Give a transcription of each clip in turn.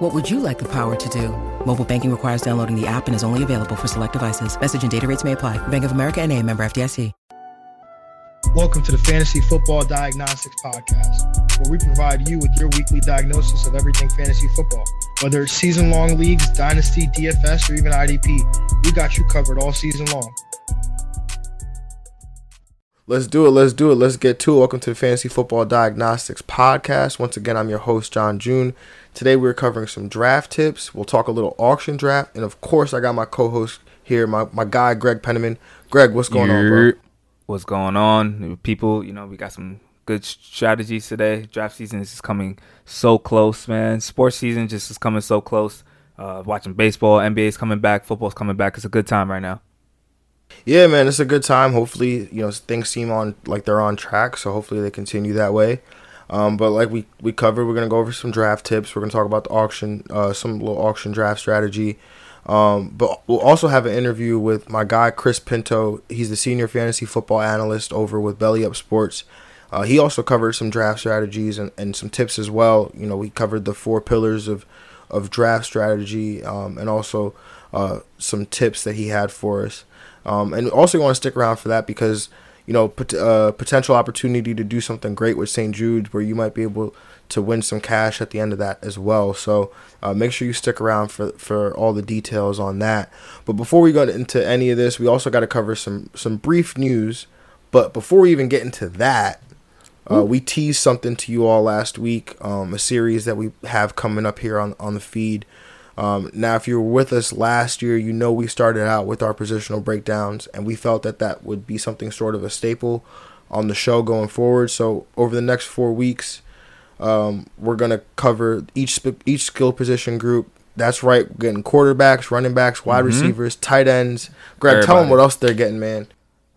What would you like the power to do? Mobile banking requires downloading the app and is only available for select devices. Message and data rates may apply. Bank of America and a member FDIC. Welcome to the Fantasy Football Diagnostics Podcast, where we provide you with your weekly diagnosis of everything fantasy football. Whether it's season long leagues, dynasty, DFS, or even IDP, we got you covered all season long. Let's do it. Let's do it. Let's get to it. Welcome to the Fantasy Football Diagnostics Podcast. Once again, I'm your host, John June. Today, we're covering some draft tips. We'll talk a little auction draft. And of course, I got my co host here, my, my guy, Greg Penniman. Greg, what's going on, bro? What's going on? People, you know, we got some good strategies today. Draft season is just coming so close, man. Sports season just is coming so close. Uh, watching baseball, NBA's coming back, football's coming back. It's a good time right now. Yeah, man, it's a good time. Hopefully, you know, things seem on like they're on track, so hopefully they continue that way. Um, but like we we covered, we're gonna go over some draft tips. We're gonna talk about the auction, uh, some little auction draft strategy. Um, but we'll also have an interview with my guy Chris Pinto. He's the senior fantasy football analyst over with Belly Up Sports. Uh, he also covered some draft strategies and, and some tips as well. You know, we covered the four pillars of of draft strategy um, and also uh, some tips that he had for us. Um, and also, you want to stick around for that because you know pot- uh, potential opportunity to do something great with St. Jude, where you might be able to win some cash at the end of that as well. So uh, make sure you stick around for for all the details on that. But before we go into any of this, we also got to cover some some brief news. But before we even get into that, uh, we teased something to you all last week, um, a series that we have coming up here on on the feed. Um, now, if you were with us last year, you know we started out with our positional breakdowns, and we felt that that would be something sort of a staple on the show going forward. So over the next four weeks, um, we're gonna cover each sp- each skill position group. That's right, we're getting quarterbacks, running backs, wide mm-hmm. receivers, tight ends. Greg, Everybody. tell them what else they're getting, man.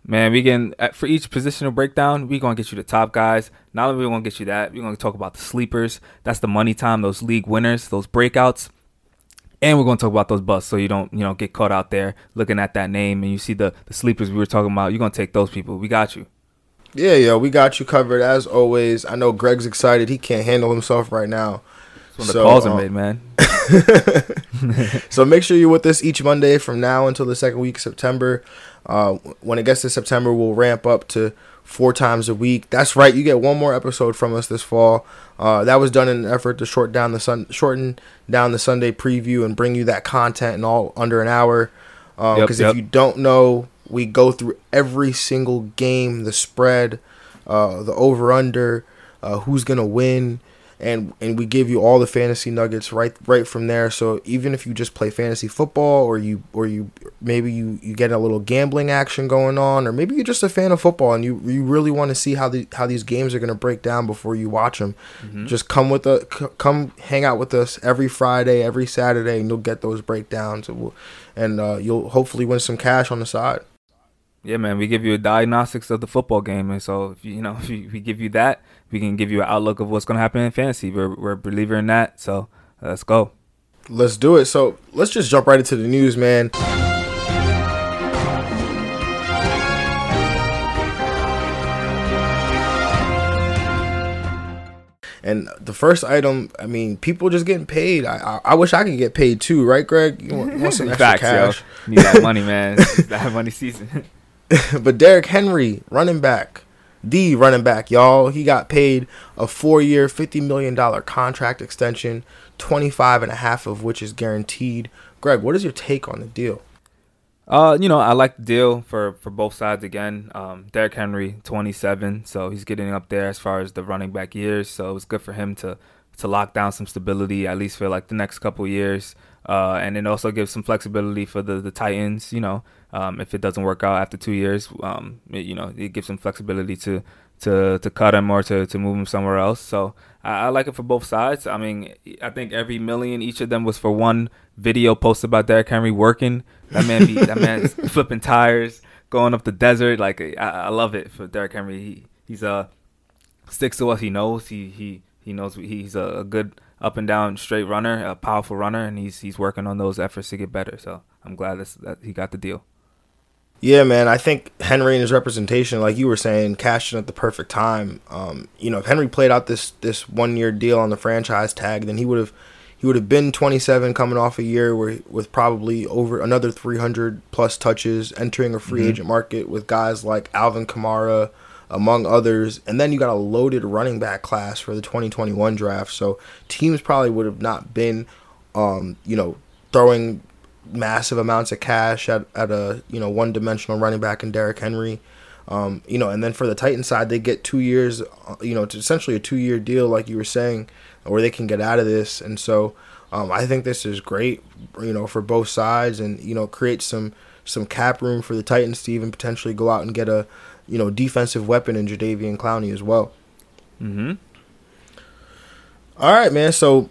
Man, we getting for each positional breakdown, we gonna get you the top guys. Not only we gonna get you that, we gonna talk about the sleepers. That's the money time, those league winners, those breakouts and we're going to talk about those busts so you don't you know get caught out there looking at that name and you see the the sleepers we were talking about. You're going to take those people. We got you. Yeah yeah we got you covered as always. I know greg's excited. He can't handle himself right now. That's so, the calls um, are made man. So make sure you're with us each monday from now until the second week of september. Uh, when it gets to september we'll ramp up to four times a week. That's right. You get one more episode from us this fall. Uh, that was done in an effort to short down the sun, shorten down the Sunday preview and bring you that content in all under an hour. Because um, yep, yep. if you don't know, we go through every single game, the spread, uh, the over under, uh, who's gonna win, and and we give you all the fantasy nuggets right right from there. So even if you just play fantasy football, or you or you maybe you you get a little gambling action going on, or maybe you're just a fan of football and you you really want to see how the how these games are going to break down before you watch them, mm-hmm. just come with a come hang out with us every Friday, every Saturday, and you'll get those breakdowns, and, we'll, and uh, you'll hopefully win some cash on the side. Yeah, man, we give you a diagnostics of the football game, and so if you, you know if we give you that, we can give you an outlook of what's going to happen in fantasy. We're we're a believer in that, so let's go. Let's do it. So let's just jump right into the news, man. And the first item, I mean, people just getting paid. I I, I wish I could get paid too, right, Greg? You want, you want some extra Facts, cash? Yo. Need that money, man. that money season. but Derrick Henry, running back, the running back, y'all, he got paid a four-year, fifty million dollar contract extension, twenty-five and a half of which is guaranteed. Greg, what is your take on the deal? Uh, you know, I like the deal for for both sides. Again, um, Derrick Henry, twenty-seven, so he's getting up there as far as the running back years. So it was good for him to to lock down some stability at least for like the next couple years. Uh, and it also gives some flexibility for the the Titans. You know, um, if it doesn't work out after two years, um, it, you know, it gives some flexibility to to to cut him or to, to move him somewhere else. So I, I, like it for both sides. I mean, I think every million each of them was for one video posted about Derrick Henry working. That man be that man flipping tires, going up the desert. Like I, I love it for Derrick Henry. He, he's uh sticks to what he knows. He he he knows he's a, good up and down straight runner, a powerful runner, and he's he's working on those efforts to get better. So I'm glad that he got the deal. Yeah, man. I think Henry and his representation, like you were saying, cashed in at the perfect time. Um, you know, if Henry played out this this one year deal on the franchise tag, then he would have he would have been 27 coming off a year where with probably over another 300 plus touches, entering a free mm-hmm. agent market with guys like Alvin Kamara, among others. And then you got a loaded running back class for the 2021 draft. So teams probably would have not been, um, you know, throwing massive amounts of cash at, at a you know one dimensional running back in Derrick Henry. Um, you know, and then for the Titan side, they get two years, uh, you know, essentially a two year deal, like you were saying, where they can get out of this. And so um, I think this is great, you know, for both sides, and you know, create some some cap room for the Titans to even potentially go out and get a you know defensive weapon in Jadeveon Clowney as well. Mm-hmm. All right, man. So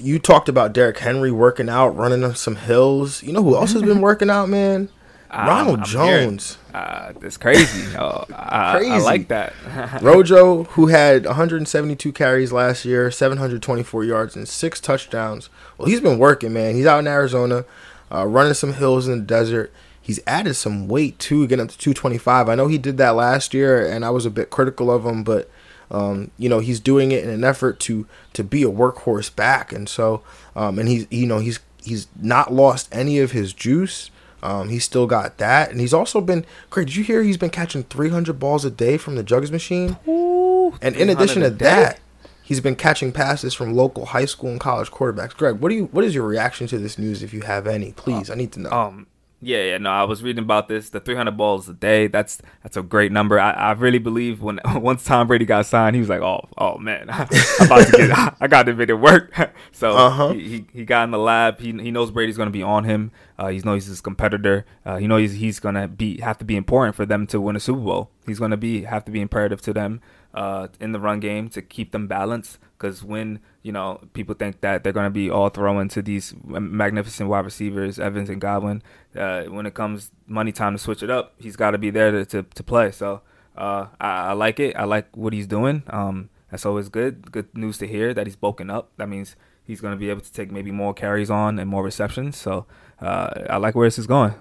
you talked about Derrick Henry working out, running on some hills. You know who else has been working out, man? Ronald Jones. Uh, that's crazy. Oh, I, crazy. I like that. Rojo, who had 172 carries last year, 724 yards, and six touchdowns. Well, he's been working, man. He's out in Arizona, uh, running some hills in the desert. He's added some weight too, getting up to 225. I know he did that last year, and I was a bit critical of him, but um, you know, he's doing it in an effort to to be a workhorse back, and so um, and he's you know he's he's not lost any of his juice. Um, he's still got that, and he's also been great. Did you hear he's been catching 300 balls a day from the jugs machine? Ooh, and in addition to that, he's been catching passes from local high school and college quarterbacks. Greg, what do you what is your reaction to this news if you have any? Please, uh, I need to know. Um, yeah, yeah, no, I was reading about this. The 300 balls a day. That's that's a great number. I, I really believe when once Tom Brady got signed, he was like, oh, oh man, I'm about to get, I got to make it work. so uh-huh. he, he, he got in the lab. He he knows Brady's going to be on him. Uh, he knows he's his competitor. Uh, he knows he's, he's going to be have to be important for them to win a Super Bowl. He's going to be have to be imperative to them uh, in the run game to keep them balanced. Because when you know people think that they're going to be all throwing to these magnificent wide receivers, Evans and Godwin, uh, when it comes money time to switch it up, he's got to be there to, to, to play. So uh, I, I, like it. I like what he's doing. Um, that's always good. Good news to hear that he's bulking up. That means he's going to be able to take maybe more carries on and more receptions. So uh, I like where this is going.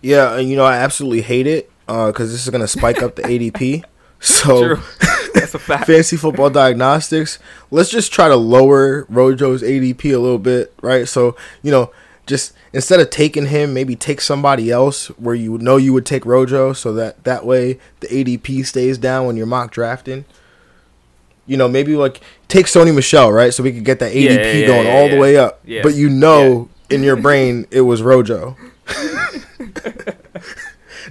Yeah, you know I absolutely hate it because uh, this is going to spike up the ADP. So, that's a fact. fantasy football diagnostics. Let's just try to lower Rojo's ADP a little bit, right? So, you know, just instead of taking him, maybe take somebody else where you know you would take Rojo, so that that way the ADP stays down when you're mock drafting. You know, maybe like take Sony Michel, right? So we could get that ADP yeah, yeah, going yeah, all the way up. But you know, in your brain, it was Rojo.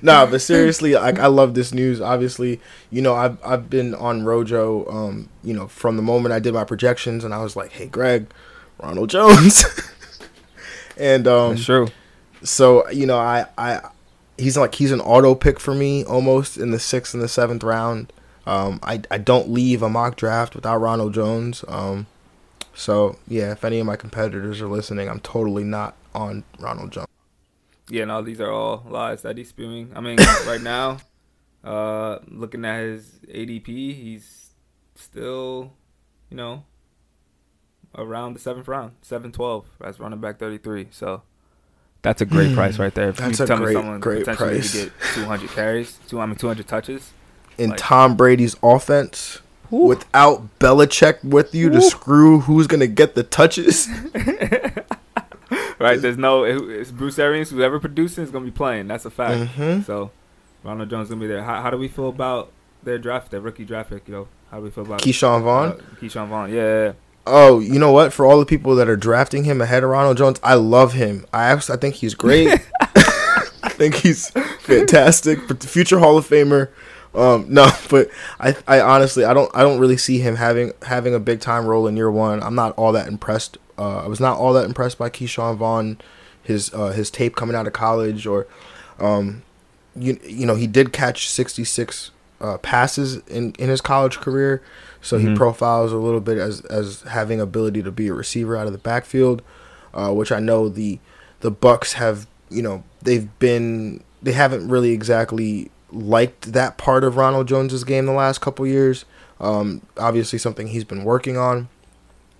nah, but seriously, like I love this news. Obviously, you know, I've I've been on Rojo, um, you know, from the moment I did my projections, and I was like, hey, Greg, Ronald Jones, and um, That's true. So you know, I I he's like he's an auto pick for me almost in the sixth and the seventh round. Um, I I don't leave a mock draft without Ronald Jones. Um, so yeah, if any of my competitors are listening, I'm totally not on Ronald Jones yeah, no, these are all lies that he's spewing. I mean, right now, uh, looking at his ADP, he's still, you know, around the seventh round, seven twelve as running back thirty three. So that's a great price right there. If that's you a tell great, me someone great potentially price. get two hundred carries, two I mean two hundred touches in like, Tom Brady's offense. Without Belichick with you to screw who's gonna get the touches, right? There's no it's Bruce Arians whoever producing is gonna be playing. That's a fact. Mm-hmm. So Ronald Jones gonna be there. How, how do we feel about their draft, their rookie draft pick? You know, how do we feel about Ke'Shawn Vaughn? Uh, Ke'Shawn Vaughn, yeah. Oh, you know what? For all the people that are drafting him ahead of Ronald Jones, I love him. I I think he's great. I think he's fantastic. Future Hall of Famer. Um, no, but I, I honestly, I don't, I don't really see him having having a big time role in year one. I'm not all that impressed uh, I was not all that impressed by Ke'Shawn Vaughn, his uh, his tape coming out of college, or um, you you know he did catch 66 uh, passes in, in his college career, so mm-hmm. he profiles a little bit as as having ability to be a receiver out of the backfield, uh, which I know the the Bucs have you know they've been they haven't really exactly liked that part of Ronald Jones's game the last couple years. Um, obviously, something he's been working on.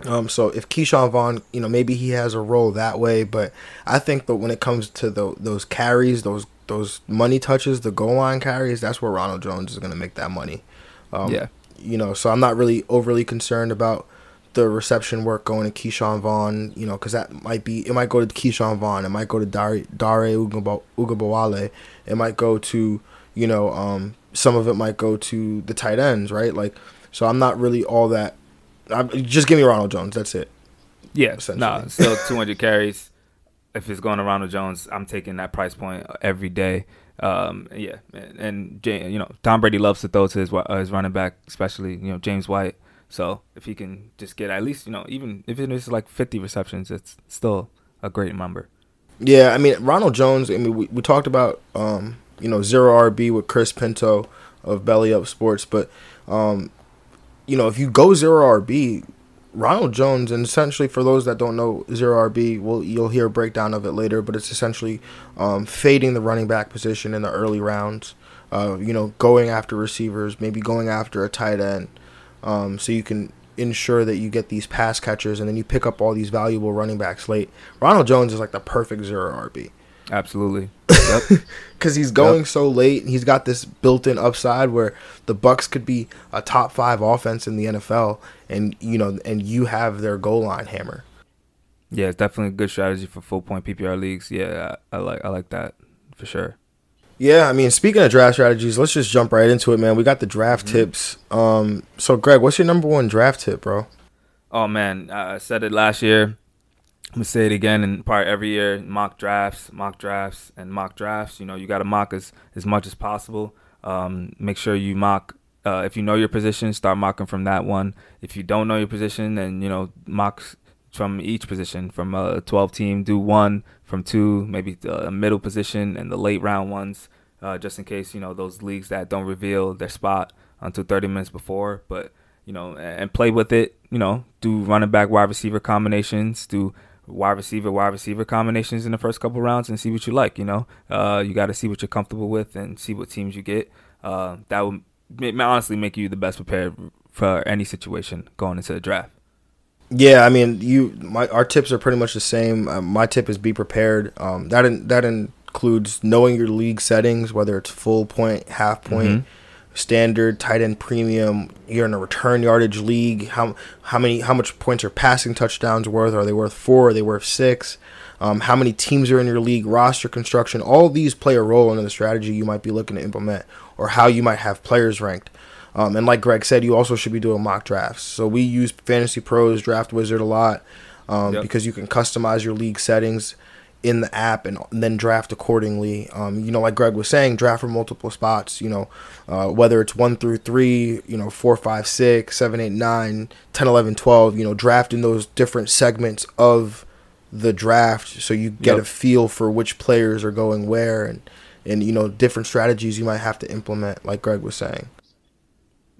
Um, so if Ke'Shawn Vaughn, you know, maybe he has a role that way, but I think that when it comes to the, those carries, those those money touches, the goal line carries, that's where Ronald Jones is going to make that money. Um, yeah. You know, so I'm not really overly concerned about the reception work going to Ke'Shawn Vaughn, you know, because that might be, it might go to Ke'Shawn Vaughn, it might go to Dare, Dare Ogunbowale, it might go to, you know, um, some of it might go to the tight ends, right? Like, so I'm not really all that. I'm, just give me Ronald Jones. That's it. Yeah, no, nah, still 200 carries. If it's going to Ronald Jones, I'm taking that price point every day. Um, yeah, and, and you know Tom Brady loves to throw to his uh, his running back, especially you know James White. So if he can just get at least you know even if it's like 50 receptions, it's still a great number. Yeah, I mean Ronald Jones. I mean we, we talked about um, you know zero RB with Chris Pinto of Belly Up Sports, but um, you know if you go zero RB, Ronald Jones, and essentially for those that don't know zero RB, well, you'll hear a breakdown of it later, but it's essentially um, fading the running back position in the early rounds. Uh, you know, going after receivers, maybe going after a tight end, um, so you can ensure that you get these pass catchers, and then you pick up all these valuable running backs late. Ronald Jones is like the perfect zero RB. Absolutely. Because he's going yep. so late. He's got this built-in upside where the Bucs could be a top five offense in the NFL, and you know, and you have their goal line hammer. Yeah, it's definitely a good strategy for full point PPR leagues. Yeah, I, I like I like that for sure. Yeah, I mean, speaking of draft strategies, let's just jump right into it, man. We got the draft mm-hmm. tips. Um, so Greg, what's your number one draft tip, bro? Oh man, I said it last year. I'm gonna say it again and probably every year mock drafts, mock drafts, and mock drafts. You know, you got to mock as as much as possible. Um, make sure you mock. Uh, if you know your position, start mocking from that one. If you don't know your position, then you know mock from each position. From a 12 team, do one. From two, maybe a middle position and the late round ones, uh, just in case you know those leagues that don't reveal their spot until 30 minutes before. But you know, and play with it. You know, do running back, wide receiver combinations. Do wide receiver, wide receiver combinations in the first couple rounds and see what you like. You know, uh, you got to see what you're comfortable with and see what teams you get. Uh, that would honestly make you the best prepared for any situation going into the draft. Yeah, I mean, you my our tips are pretty much the same. Um, my tip is be prepared. Um, that in, that includes knowing your league settings, whether it's full point, half point. Mm-hmm standard, tight end premium. You're in a return yardage league. How how many how much points are passing touchdowns worth? Are they worth four? Are they worth six? Um, how many teams are in your league? Roster construction. All these play a role in the strategy you might be looking to implement, or how you might have players ranked. Um, and like Greg said, you also should be doing mock drafts. So we use Fantasy Pros Draft Wizard a lot um, yep. because you can customize your league settings in the app and, then draft accordingly. Um, you know, like Greg was saying, draft for multiple spots. You know, uh, whether it's one through three, you know, four, five, six, seven, eight, nine, 10, 11, 12. You know, draft in those different segments of the draft so you get yep. a feel for which players are going where and and you know different strategies you might have to implement like Greg was saying.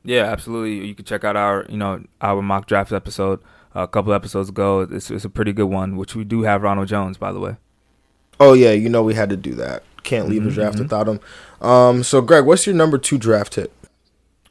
Yeah, absolutely. You can check out our you know our mock draft episode a couple episodes ago. It's, it's a pretty good one, which we do have Ronald Jones by the way. Oh yeah, you know we had to do that. Can't leave mm-hmm. a draft mm-hmm. without him. Um, so Greg, what's your number two draft hit?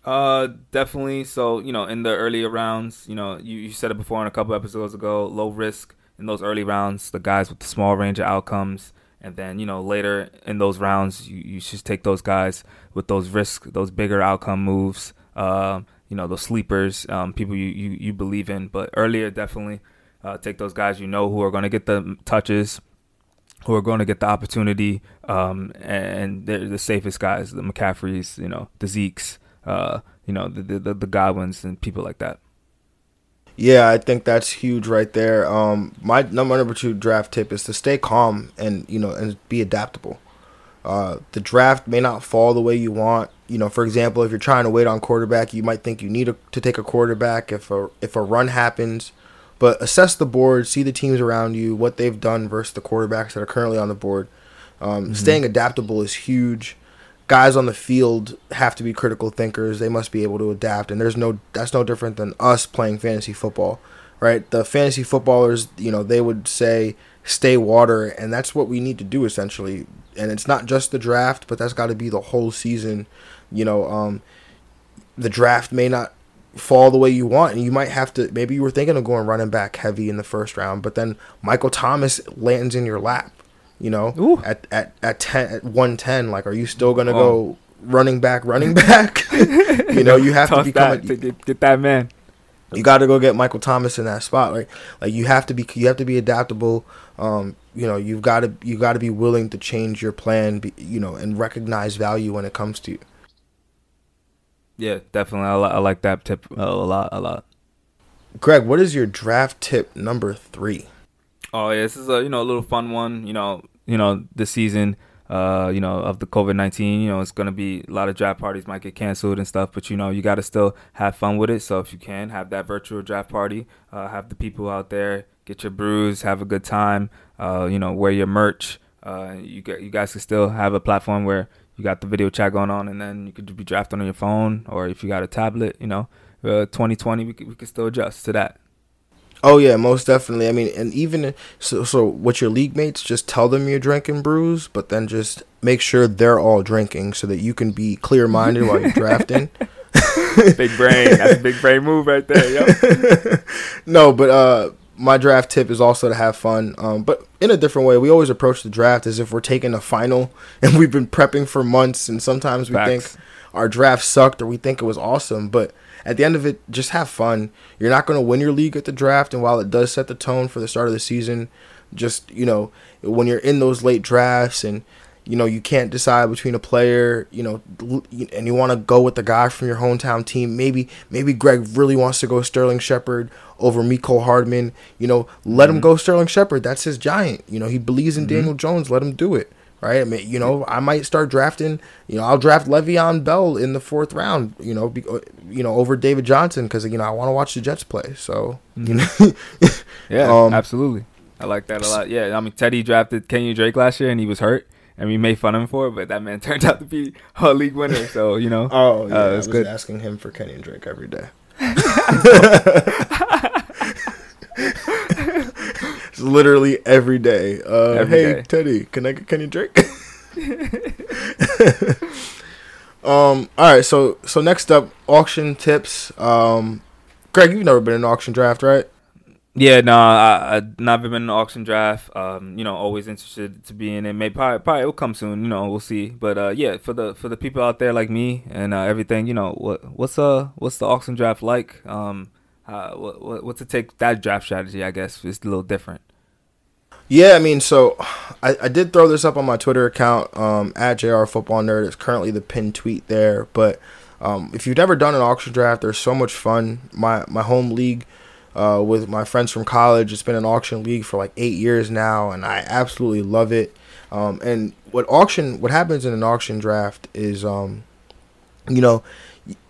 Uh, definitely. So you know, in the earlier rounds, you know, you, you said it before in a couple episodes ago. Low risk in those early rounds, the guys with the small range of outcomes, and then you know later in those rounds, you, you should take those guys with those risk, those bigger outcome moves. Uh, you know, those sleepers, um, people you, you you believe in. But earlier, definitely uh, take those guys you know who are going to get the touches who are going to get the opportunity, um, and they're the safest guys, the McCaffreys, you know, the Zekes, uh, you know, the, the the Godwins and people like that. Yeah, I think that's huge right there. Um, my number number two draft tip is to stay calm and you know and be adaptable. Uh, the draft may not fall the way you want. You know, for example, if you're trying to wait on quarterback, you might think you need a, to take a quarterback. If a if a run happens, but assess the board, see the teams around you, what they've done versus the quarterbacks that are currently on the board. Um, mm-hmm. Staying adaptable is huge. Guys on the field have to be critical thinkers. They must be able to adapt, and there's no that's no different than us playing fantasy football, right? The fantasy footballers, you know, they would say stay water, and that's what we need to do essentially. And it's not just the draft, but that's got to be the whole season. You know, um, the draft may not fall the way you want, and you might have to. Maybe you were thinking of going running back heavy in the first round, but then Michael Thomas lands in your lap. You know, Ooh. at at at ten at one ten. Like, are you still gonna Oh. go running back, running back? you know, you have to become. that A, to get, get that man. you got to go get Michael Thomas in that spot. Like, like you have to be you have to be adaptable. Um, you know, you've got to you got to be willing to change your plan. Be, you know, and recognize value when it comes to you. Yeah, definitely. I, li- I like that tip uh, a lot, a lot. Greg, what is your draft tip number three? Oh yeah, this is a you know a little fun one. You know, you know the season. Uh, you know of the COVID nineteen. You know it's gonna be a lot of draft parties might get canceled and stuff, but you know you got to still have fun with it. So if you can have that virtual draft party, uh, have the people out there get your brews, have a good time. Uh, you know wear your merch. Uh, you get you guys can still have a platform where you got the video chat going on, and then you could be drafting on your phone, or if you got a tablet, you know, uh, 2020 we could, we could still adjust to that. Oh yeah, most definitely. I mean, and even so, so with your league mates, just tell them you're drinking brews, but then just make sure they're all drinking so that you can be clear minded while you're drafting. big brain, that's a big brain move right there, yo. no, but uh, my draft tip is also to have fun, um, but in a different way. We always approach the draft as if we're taking a final, and we've been prepping for months, and sometimes we Facts. think our draft sucked or we think it was awesome, but at the end of it, just have fun. You're not going to win your league at the draft, and while it does set the tone for the start of the season, just you know when you're in those late drafts and you know you can't decide between a player, you know, and you want to go with the guy from your hometown team. Maybe maybe Greg really wants to go Sterling Shepard over Mecole Hardman. You know, let him go Sterling Shepard. That's his giant. You know, he believes in Daniel Jones. Let him do it. Right, I mean, you know, I might start drafting. You know, I'll draft Le'Veon Bell in the fourth round. You know, be, uh, you know, over David Johnson because you know I want to watch the Jets play. So you know, Yeah, Um, absolutely. I like that a lot. Yeah, I mean Teddy drafted Kenyan Drake last year and he was hurt, and we made fun of him for it, but that man turned out to be a league winner. So you know, Oh yeah, Uh, I it's was good. asking him for Kenny and Drake every day. it's literally every day. Uh, Every hey day. Teddy, can I get Kenny Drake? um. All right. So so next up, auction tips. Um, Greg, you've never been in an auction draft, right? Yeah, no, I, I never been in an auction draft. Um, you know, always interested to be in it. Maybe probably, probably it'll come soon. You know, we'll see. But uh, yeah, for the for the people out there like me and uh, everything, you know, what what's uh what's the auction draft like? Um, uh, what what's it take that draft strategy? I guess is a little different. Yeah, I mean, so I, I did throw this up on my Twitter account um, at JR Football Nerd. It's currently the pinned tweet there. But um, if you've never done an auction draft, there's so much fun. My my home league uh, with my friends from college, it's been an auction league for like eight years now, and I absolutely love it. Um, and what auction, what happens in an auction draft is, um, you know,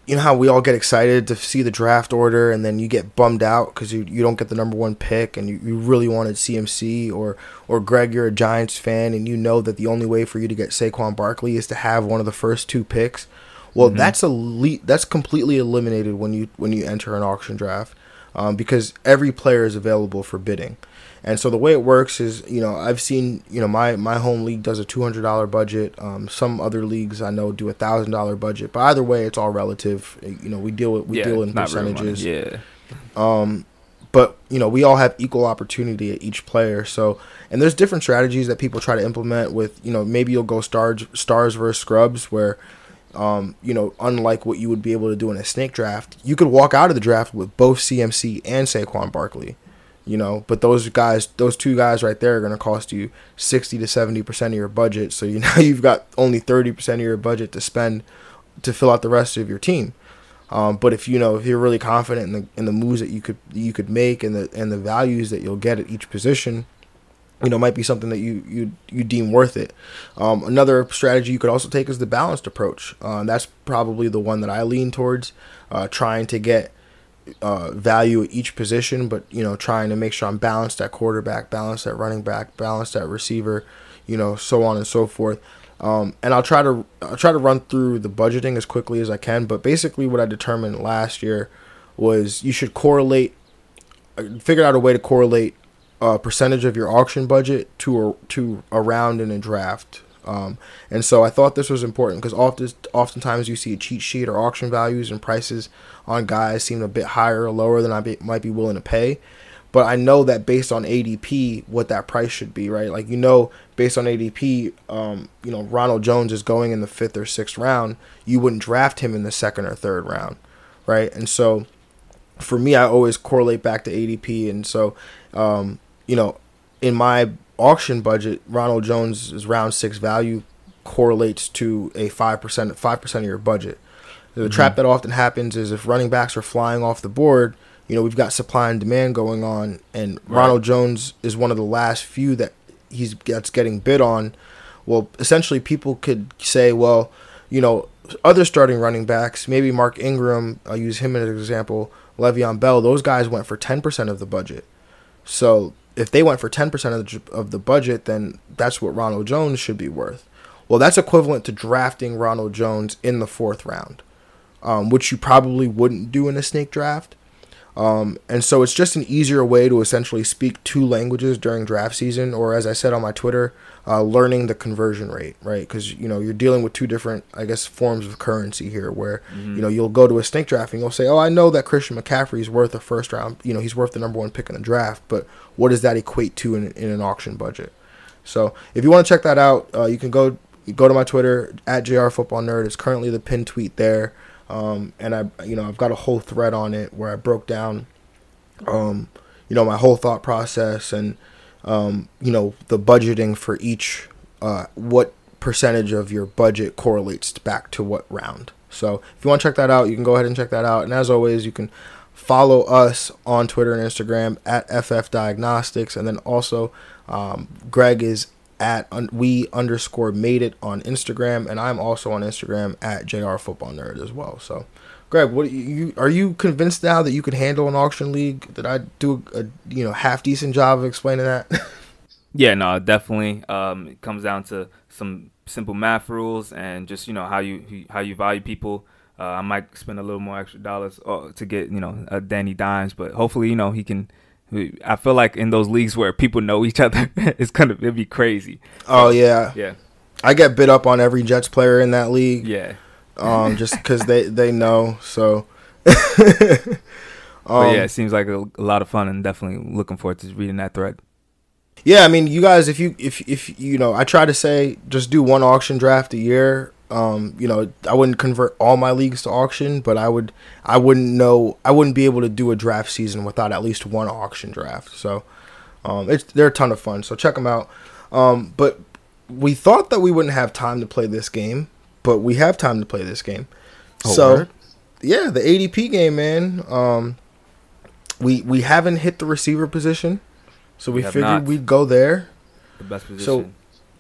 you know how we all get excited to see the draft order and then you get bummed out because you, you don't get the number one pick and you, you really wanted CMC or or Greg you're a Giants fan and you know that the only way for you to get Saquon Barkley is to have one of the first two picks. Well, that's a le- that's completely eliminated when you when you enter an auction draft um, because every player is available for bidding. And so the way it works is, you know, I've seen, you know, my my home league does a two hundred dollar budget. Um, some other leagues I know do a thousand dollar budget. But either way, it's all relative. You know, we deal with we yeah, deal in not real money. percentages. Yeah. Um, but you know, we all have equal opportunity at each player. So, and there's different strategies that people try to implement. With you know, maybe you'll go stars stars versus scrubs, where um, you know, unlike what you would be able to do in a snake draft, you could walk out of the draft with both CMC and Saquon Barkley. You know, but those guys, those two guys right there, are going to cost you sixty to seventy percent of your budget. So you now you've got only thirty percent of your budget to spend to fill out the rest of your team. Um, but if you know if you're really confident in the in the moves that you could you could make and the and the values that you'll get at each position, you know, might be something that you you you deem worth it. Um, another strategy you could also take is the balanced approach. Uh, that's probably the one that I lean towards, uh, trying to get uh, value at each position, but you know, trying to make sure I'm balanced at quarterback, balanced at running back, balanced at receiver, you know, so on and so forth. Um, and I'll try to I'll try to run through the budgeting as quickly as I can. But basically, what I determined last year was you should correlate figured out a way to correlate percentage of your auction budget to a, to a round in a draft. Um, and so I thought this was important because often, oftentimes you see a cheat sheet or auction values and prices on guys seem a bit higher or lower than I be, might be willing to pay. But I know that based on ADP, what that price should be, right? Like you know, based on ADP, um, you know Ronald Jones is going in the fifth or sixth round. You wouldn't draft him in the second or third round, right? And so, for me, I always correlate back to ADP, and so, um, you know, in my auction budget, Ronald Jones' round six value correlates to a five percent five percent of your budget. The mm-hmm. trap that often happens is if running backs are flying off the board, you know, we've got supply and demand going on, and right. Ronald Jones is one of the last few that he's that's getting bid on. Well, essentially, people could say, well, you know, other starting running backs, maybe Mark Ingram, I'll use him as an example, Le'Veon Bell, those guys went for 10% of the budget. So if they went for 10% of the, of the budget, then that's what Ronald Jones should be worth. Well, that's equivalent to drafting Ronald Jones in the fourth round, um, which you probably wouldn't do in a snake draft. Um, and so it's just an easier way to essentially speak two languages during draft season, or as I said on my Twitter, uh, learning the conversion rate, right? Because you know you're dealing with two different, I guess, forms of currency here. Where mm-hmm. you know you'll go to a snake draft and you'll say, "Oh, I know that Christian McCaffrey is worth a first round. You know, he's worth the number one pick in the draft, but what does that equate to in, in an auction budget?" So if you want to check that out, uh, you can go go to my Twitter at jrfootballnerd. It's currently the pinned tweet there. Um, and I, you know, I've got a whole thread on it where I broke down, um, you know, my whole thought process and, um, you know, the budgeting for each, uh, what percentage of your budget correlates back to what round. So if you want to check that out, you can go ahead and check that out. And as always, you can follow us on Twitter and Instagram at FF Diagnostics. And then also, um, Greg is at un- we underscore made it on Instagram, and I'm also on Instagram at jr football nerd as well. So, Greg, what you are you convinced now that you could handle an auction league? Did I do a, a you know half decent job of explaining that? yeah, no, definitely. Um, it comes down to some simple math rules and just you know how you how you value people. Uh, I might spend a little more extra dollars uh, to get you know a Danny Dimes, but hopefully you know he can I feel like in those leagues where people know each other, it's gonna it'd be crazy. Oh yeah, yeah. I get bid up on every Jets player in that league. Yeah. Um, just because they they know. So. um, yeah, it seems like a, a lot of fun, and definitely looking forward to reading that thread. Yeah, I mean, you guys, if you if if you know, I try to say just do one auction draft a year um, you know, I wouldn't convert all my leagues to auction, but I would I wouldn't know I wouldn't be able to do a draft season without at least one auction draft. So um, it's they're a ton of fun. So check them out. Um, but we thought that we wouldn't have time to play this game, but we have time to play this game. Oh, so word? yeah, the ADP game, man. Um, we we haven't hit the receiver position, so we, we figured not. we'd go there. The best position. So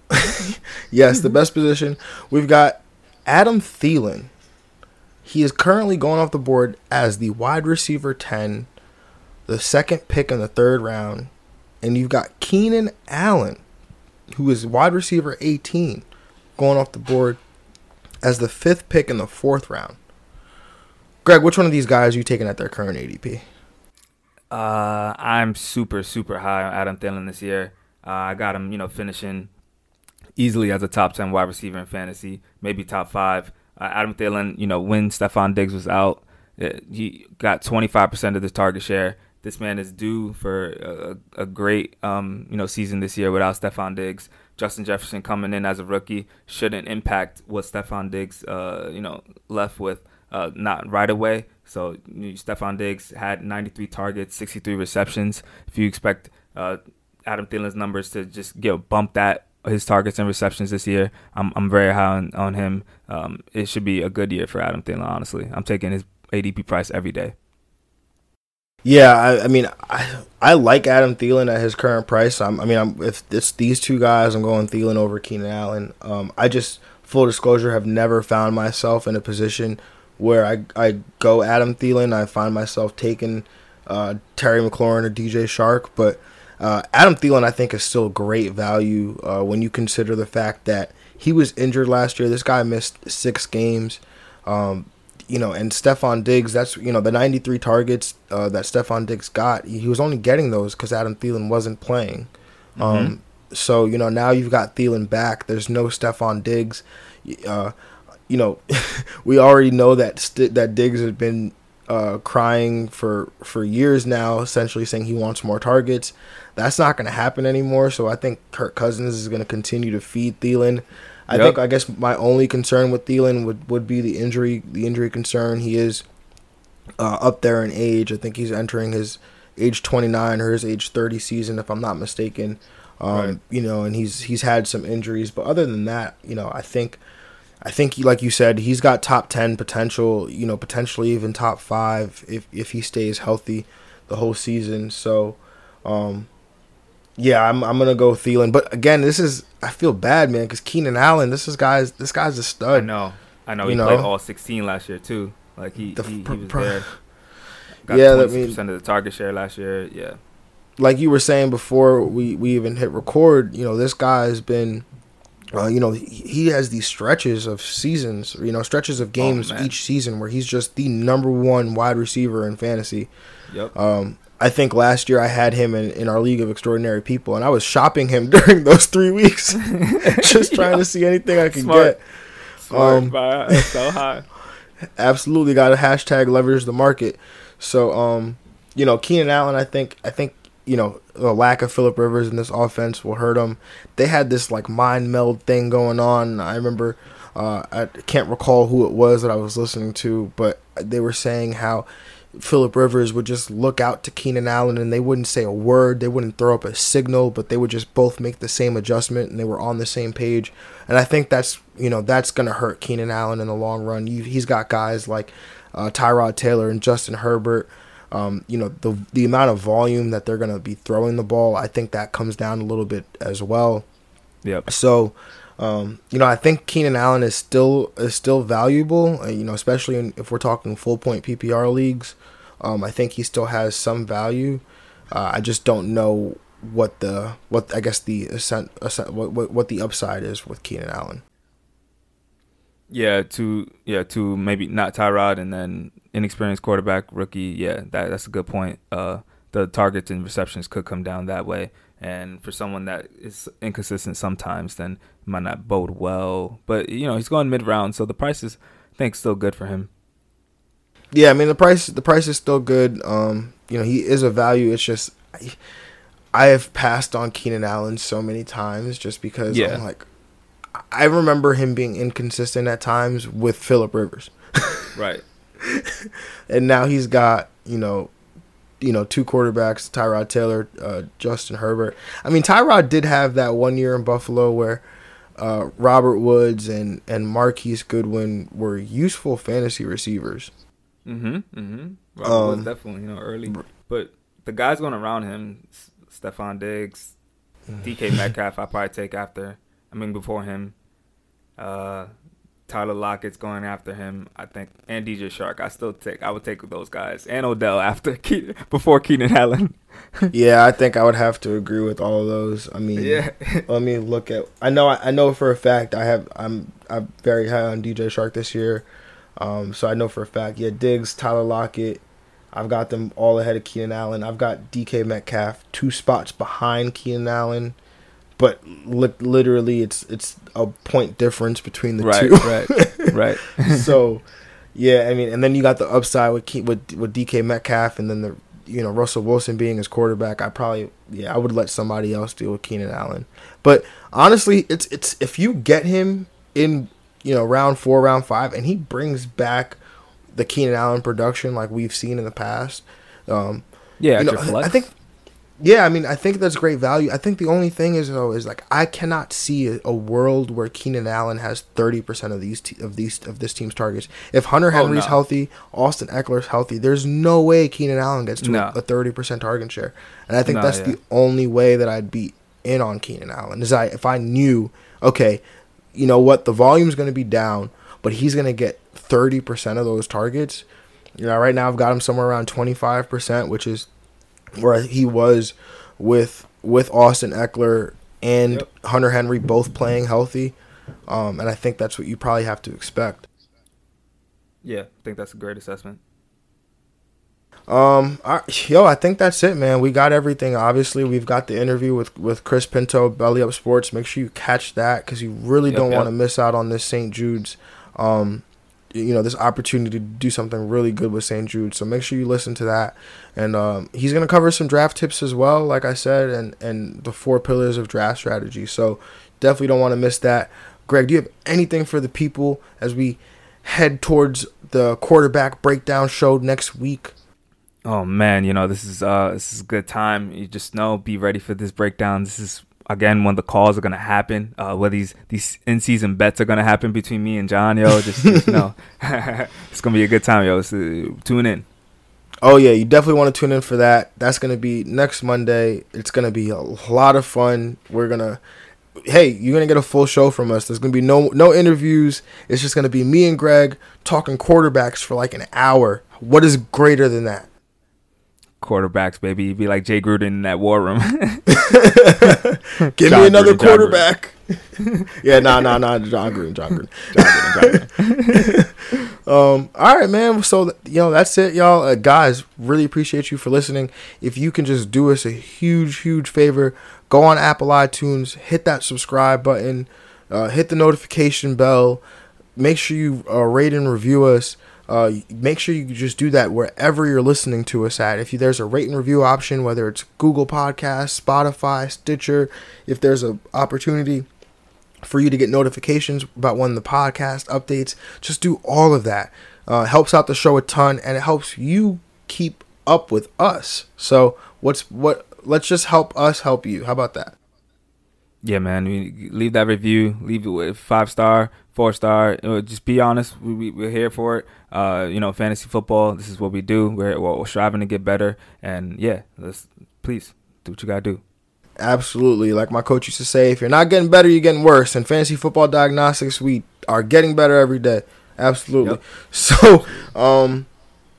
yes, the best position. We've got Adam Thielen, he is currently going off the board as the wide receiver 10, the second pick in the third round. And you've got Keenan Allen, who is wide receiver 18, going off the board as the fifth pick in the fourth round. Greg, which one of these guys are you taking at their current ADP? Uh, I'm super, super high on Adam Thielen this year. Uh, I got him, you know, finishing easily as a top 10 wide receiver in fantasy, maybe top five. Uh, Adam Thielen, you know, when Stefon Diggs was out, uh, he got 25% of the target share. This man is due for a, a great, um, you know, season this year without Stefon Diggs. Justin Jefferson coming in as a rookie shouldn't impact what Stefon Diggs, uh, you know, left with. Uh, not right away. So you know, Stefon Diggs had 93 targets, 63 receptions. If you expect uh, Adam Thielen's numbers to just get bumped that his targets and receptions this year. I'm I'm very high on, on him. Um, it should be a good year for Adam Thielen. Honestly, I'm taking his ADP price every day. Yeah, I, I mean, I I like Adam Thielen at his current price. I'm, i mean, I'm, if it's these two guys, I'm going Thielen over Keenan Allen. Um, I just full disclosure have never found myself in a position where I I go Adam Thielen. I find myself taking uh, Terry McLaurin or DJ Chark, but uh, Adam Thielen, I think, is still great value uh, when you consider the fact that he was injured last year. This guy missed six games. Um, you know, and Stefon Diggs, that's you know the 93 targets uh, that Stefon Diggs got. He was only getting those because Adam Thielen wasn't playing. Mm-hmm. Um, so you know now you've got Thielen back. There's no Stefon Diggs. Uh, you know, we already know that st- that Diggs has been uh, crying for for years now, essentially saying he wants more targets. That's not going to happen anymore. So I think Kirk Cousins is going to continue to feed Thielen. I Yep. think I guess my only concern with Thielen would, would be the injury the injury concern. He is uh, up there in age. I think he's entering his age 29 or his age 30 season, if I'm not mistaken. Um, Right. You know, and he's he's had some injuries, but other than that, you know, I think I think he, like you said, he's got top 10 potential. You know, potentially even top five if if he stays healthy the whole season. So. Um, yeah, I'm I'm gonna go Thielen, but again, this is I feel bad, man, because Keenan Allen, this is guys, this guy's a stud. I know. I know. You He know? played all 16 last year too. Like he, The he, he was there. Got Yeah, yeah, that twenty mean- of the target share last year. Yeah. like you were saying before we, we even hit record, you know, this guy has been, uh, you know, he, has these stretches of seasons, you know, stretches of games man. each season where he's just the number one wide receiver in fantasy. Yep. Um, I think last year I had him in, in our League of Extraordinary People, and I was shopping him during those three weeks, just trying to see anything I could Smart. get. Smart, um, that's so high. absolutely got a hashtag leverage the market. So, um, you know, Keenan Allen, I think, I think, you know, the lack of Philip Rivers in this offense will hurt them. They had this like mind meld thing going on. I remember, uh, I can't recall who it was that I was listening to, but they were saying how Philip Rivers would just look out to Keenan Allen and they wouldn't say a word. They wouldn't throw up a signal, but they would just both make the same adjustment and they were on the same page. And I think that's, you know, that's going to hurt Keenan Allen in the long run. You, he's got guys like uh, Tyrod Taylor and Justin Herbert. Um, you know, the, the amount of volume that they're going to be throwing the ball, I think that comes down a little bit as well. Yep. So, um, you know, I think Keenan Allen is still is still valuable. Uh, you know, especially in, if we're talking full point PPR leagues. Um, I think he still has some value. Uh, I just don't know what the what I guess the ascent, ascent what, what what the upside is with Keenan Allen. Yeah, to yeah to maybe not Tyrod and then inexperienced quarterback rookie. Yeah, that that's a good point. Uh, the targets and receptions could come down that way, and for someone that is inconsistent sometimes, then might not bode well. But you know he's going mid round, so the price is I think still good for him. Yeah, I mean the price the price is still good. Um, you know, he is a value. It's just I, I have passed on Keenan Allen so many times just because Yeah. I'm like I remember him being inconsistent at times with Philip Rivers. Right. and now he's got, you know, you know, two quarterbacks, Tyrod Taylor, uh, Justin Herbert. I mean, Tyrod did have that one year in Buffalo where uh, Robert Woods and and Marquise Goodwin were useful fantasy receivers. Mm-hmm. Mm-hmm. Robert Um, was definitely you know early, but the guys going around him, S- Stefon Diggs, DK Metcalf, I probably take after. I mean before him, uh, Tyler Lockett's going after him. I think and DJ Chark. I still take. I would take those guys and Odell after Ke- before Keenan Allen. yeah, I think I would have to agree with all of those. I mean, Yeah. let me look at. I know. I know for a fact. I have. I'm. I'm very high on DJ Chark this year. Um, so I know for a fact. Yeah, Diggs, Tyler Lockett. I've got them all ahead of Keenan Allen. I've got DK Metcalf two spots behind Keenan Allen, but li- literally it's it's a point difference between the right. two. Right. Right. so, yeah, I mean, and then you got the upside with Ke- with with DK Metcalf, and then the you know Russell Wilson being his quarterback. I probably yeah I would let somebody else deal with Keenan Allen. But honestly, it's it's if you get him in you know round four, round five, and he brings back the Keenan Allen production like we've seen in the past. Um, Yeah. you know. I think, yeah, I mean, I think that's great value. I think the only thing is though is like I cannot see a, a world where Keenan Allen has thirty percent of these te- of these of this team's targets. If Hunter Oh, Henry's no. healthy, Austin Ekeler's healthy, there's no way Keenan Allen gets to No. a thirty percent target share. And I think No, that's yeah. the only way that I'd be in on Keenan Allen is I if I knew okay, you know what the volume's going to be down, but he's going to get thirty percent of those targets. You know, right now I've got him somewhere around twenty five percent, which is where he was with with Austin Ekeler and Yep. Hunter Henry both playing healthy. Um, and I think that's what you probably have to expect. Yeah, I think that's a great assessment. Um, I, yo, I think that's it, man. We got everything. Obviously, we've got the interview with with Chris Pinto, Belly Up Sports. Make sure you catch that because you really yep, don't yep. want to miss out on this St. Jude's. Um, you know this opportunity to do something really good with St. Jude. So make sure you listen to that. And um, he's gonna cover some draft tips as well, like I said, and and the four pillars of draft strategy. So definitely don't want to miss that. Greg, do you have anything for the people as we head towards the quarterback breakdown show next week? Oh man, you know this is uh this is a good time. You just know, be ready for this breakdown. This is again when the calls are gonna happen. Uh, where these these in season bets are gonna happen between me and John, yo. Just, just know it's gonna be a good time, yo. So, tune in. Oh yeah, you definitely want to tune in for that. That's gonna be next Monday. It's gonna be a lot of fun. We're gonna hey, you're gonna get a full show from us. There's gonna be no no interviews. It's just gonna be me and Greg talking quarterbacks for like an hour. What is greater than that? Quarterbacks, baby. You'd be like Jay Gruden in that war room. Give John me another Gruden, quarterback. yeah, no, no, no, Jon Gruden, Jon Gruden, Jon Gruden, Jon Gruden. um, all right, man. So, you know, that's it, y'all. Uh, guys, really appreciate you for listening. If you can just do us a huge, huge favor, go on Apple iTunes, hit that subscribe button, uh, hit the notification bell. Make sure you uh, rate and review us. Uh, make sure you just do that wherever you're listening to us at. If you, there's a rate and review option, whether it's Google Podcasts, Spotify, Stitcher, if there's an opportunity for you to get notifications about when the podcast updates, just do all of that. Uh, helps out the show a ton, and it helps you keep up with us. So what's what? Let's just help us help you. How about that? Yeah, man. leave that review. Leave it with five star, four star. Just be honest. We, we we're here for it. Uh, you know, fantasy football. This is what we do. We're, we're striving to get better. And yeah, let's please do what you gotta do. Absolutely. Like my coach used to say, if you're not getting better, you're getting worse. And fantasy football diagnostics, we are getting better every day. Absolutely. Yep. So, um,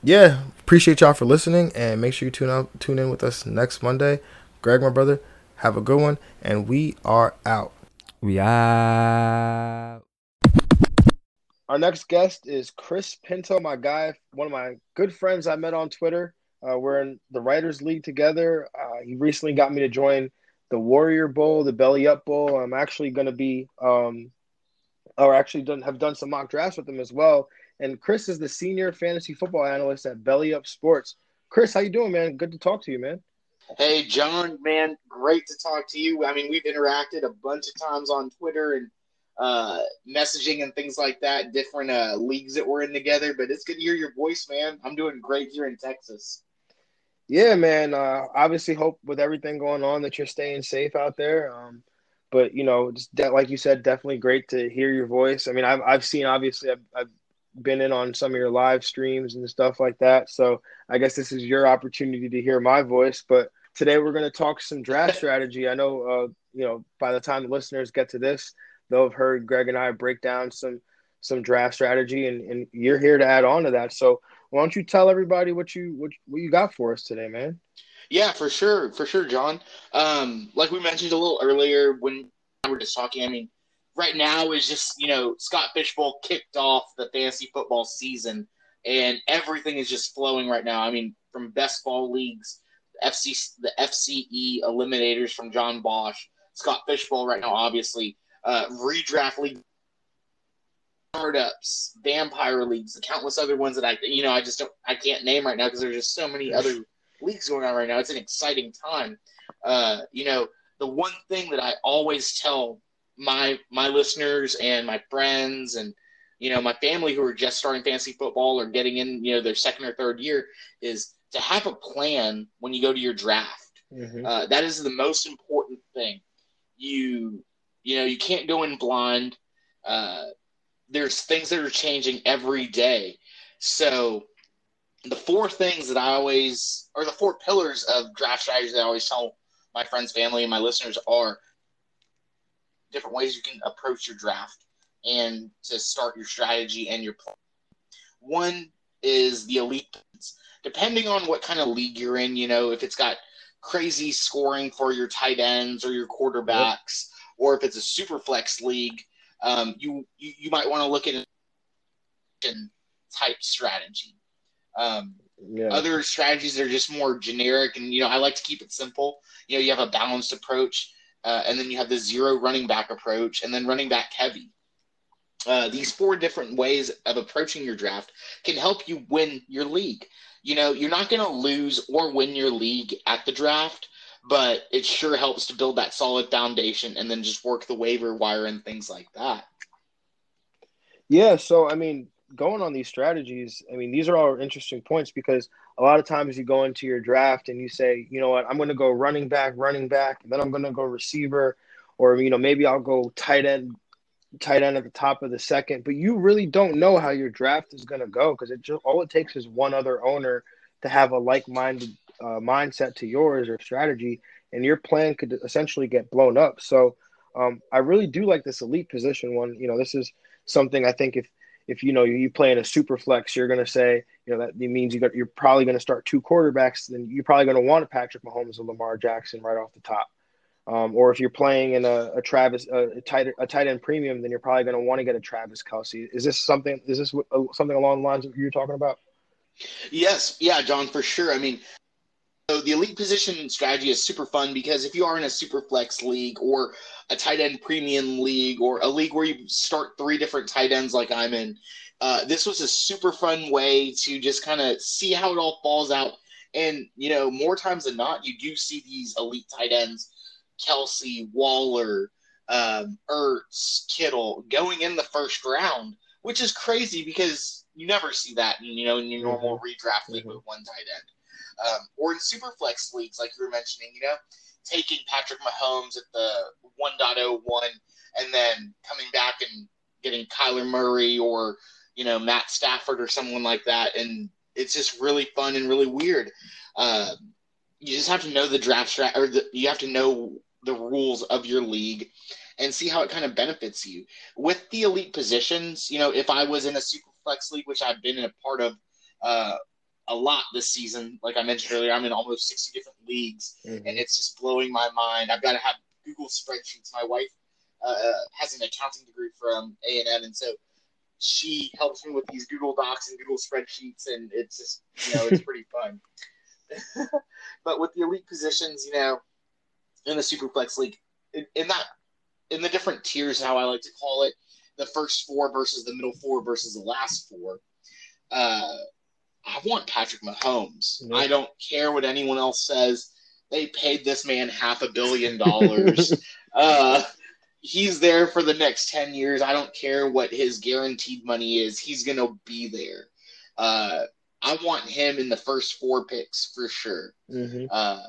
yeah, appreciate y'all for listening, and make sure you tune out, tune in with us next Monday. Greg, my brother. Have a good one, and we are out. We out. Our next guest is Chris Pinto, my guy, one of my good friends I met on Twitter. Uh, we're in the Writers League together. Uh, he recently got me to join the Warrior Bowl, the Belly Up Bowl. I'm actually going to be, um, or actually done, have done some mock drafts with him as well. And Chris is the senior fantasy football analyst at Belly Up Sports. Chris, how you doing, man? Good to talk to you, man. Hey, John, man, great to talk to you. I mean, we've interacted a bunch of times on Twitter and uh, messaging and things like that, different uh, leagues that we're in together. But it's good to hear your voice, man. I'm doing great here in Texas. Yeah, man. Uh, obviously, hope with everything going on that you're staying safe out there. Um, but you know, de- like you said, definitely great to hear your voice. I mean, I've I've seen obviously I've, I've been in on some of your live streams and stuff like that. So I guess this is your opportunity to hear my voice. But today we're going to talk some draft strategy. I know, uh, you know, by the time the listeners get to this, they'll have heard Greg and I break down some some draft strategy, and, and you're here to add on to that. So why don't you tell everybody what you what, what you got for us today, man? Yeah, for sure, for sure, John. Um, like we mentioned a little earlier when we were just talking, I mean, right now is just you know Scott Fish Bowl kicked off the fantasy football season, and everything is just flowing right now. I mean, from best ball leagues, FC the FCE eliminators from John Bosch, Scott Fish Bowl right now, obviously, uh, redraft league startups, vampire leagues, the countless other ones that I you know I just don't I can't name right now because there's just so many other leagues going on right now. It's an exciting time. Uh, you know, the one thing that I always tell my my listeners and my friends and you know my family who are just starting fantasy football or getting in you know their second or third year is to have a plan when you go to your draft. Mm-hmm. Uh, that is the most important thing. You you know you can't go in blind. Uh, there's things that are changing every day. So the four things that I always or the four pillars of draft strategy that I always tell my friends, family, and my listeners are different ways you can approach your draft and to start your strategy and your plan. One is the elite. Depending on what kind of league you're in, you know, if it's got crazy scoring for your tight ends or your quarterbacks. Or if it's a super flex league, um, you, you, you might want to look at a type strategy. Um, Yeah. other strategies are just more generic, and you know I like to keep it simple. You know, you have a balanced approach, uh, and then you have the zero running back approach, and then running back heavy. Uh, these four different ways of approaching your draft can help you win your league. You know, you're not going to lose or win your league at the draft, but it sure helps to build that solid foundation and then just work the waiver wire and things like that. Yeah, so I mean, going on these strategies, I mean, these are all interesting points because a lot of times you go into your draft and you say, you know what, I'm going to go running back, running back, and then I'm going to go receiver, or you know maybe I'll go tight end, tight end at the top of the second. But you really don't know how your draft is going to go because it just all it takes is one other owner to have a like-minded uh, mindset to yours or strategy, and your plan could essentially get blown up. So. Um, I really do like this elite position one. You know, this is something I think if if you know you play in a super flex, you're going to say you know that means you got you're probably going to start two quarterbacks. Then you're probably going to want a Patrick Mahomes or Lamar Jackson right off the top. Um, or if you're playing in a, a Travis a, a tight a tight end premium, then you're probably going to want to get a Travis Kelce. Is this something? Is this something along the lines of what you're talking about? Yes, yeah, John, for sure. I mean, so the elite position strategy is super fun because if you are in a super flex league or a tight end premium league or a league where you start three different tight ends like I'm in, uh, this was a super fun way to just kind of see how it all falls out. And, you know, more times than not, you do see these elite tight ends, Kelce, Waller, um, Ertz, Kittle, going in the first round, which is crazy because you never see that in, you know, in your normal redraft league with one tight end. Um, or in super flex leagues, like you were mentioning, you know, taking Patrick Mahomes at the 1.01 and then coming back and getting Kyler Murray or, you know, Matt Stafford or someone like that. And it's just really fun and really weird. Uh, you just have to know the draft strat, or the, you have to know the rules of your league and see how it kind of benefits you. With the elite positions, you know, if I was in a super flex league, which I've been in a part of, uh, a lot this season. Like I mentioned earlier, I'm in almost 60 different leagues, Mhm. and it's just blowing my mind. I've got to have Google spreadsheets. My wife uh, has an accounting degree from A and M, and so she helps me with these Google Docs and Google spreadsheets, and it's just you know it's pretty fun. but with the elite positions, you know, in the Superflex League, in, in that in the different tiers, how I like to call it, the first four versus the middle four versus the last four. Uh, I want Patrick Mahomes. I don't care what anyone else says. They paid this man half a billion dollars. uh, he's there for the next 10 years. I don't care what his guaranteed money is. He's going to be there. Uh, I want him in the first four picks for sure. Mhm. Uh,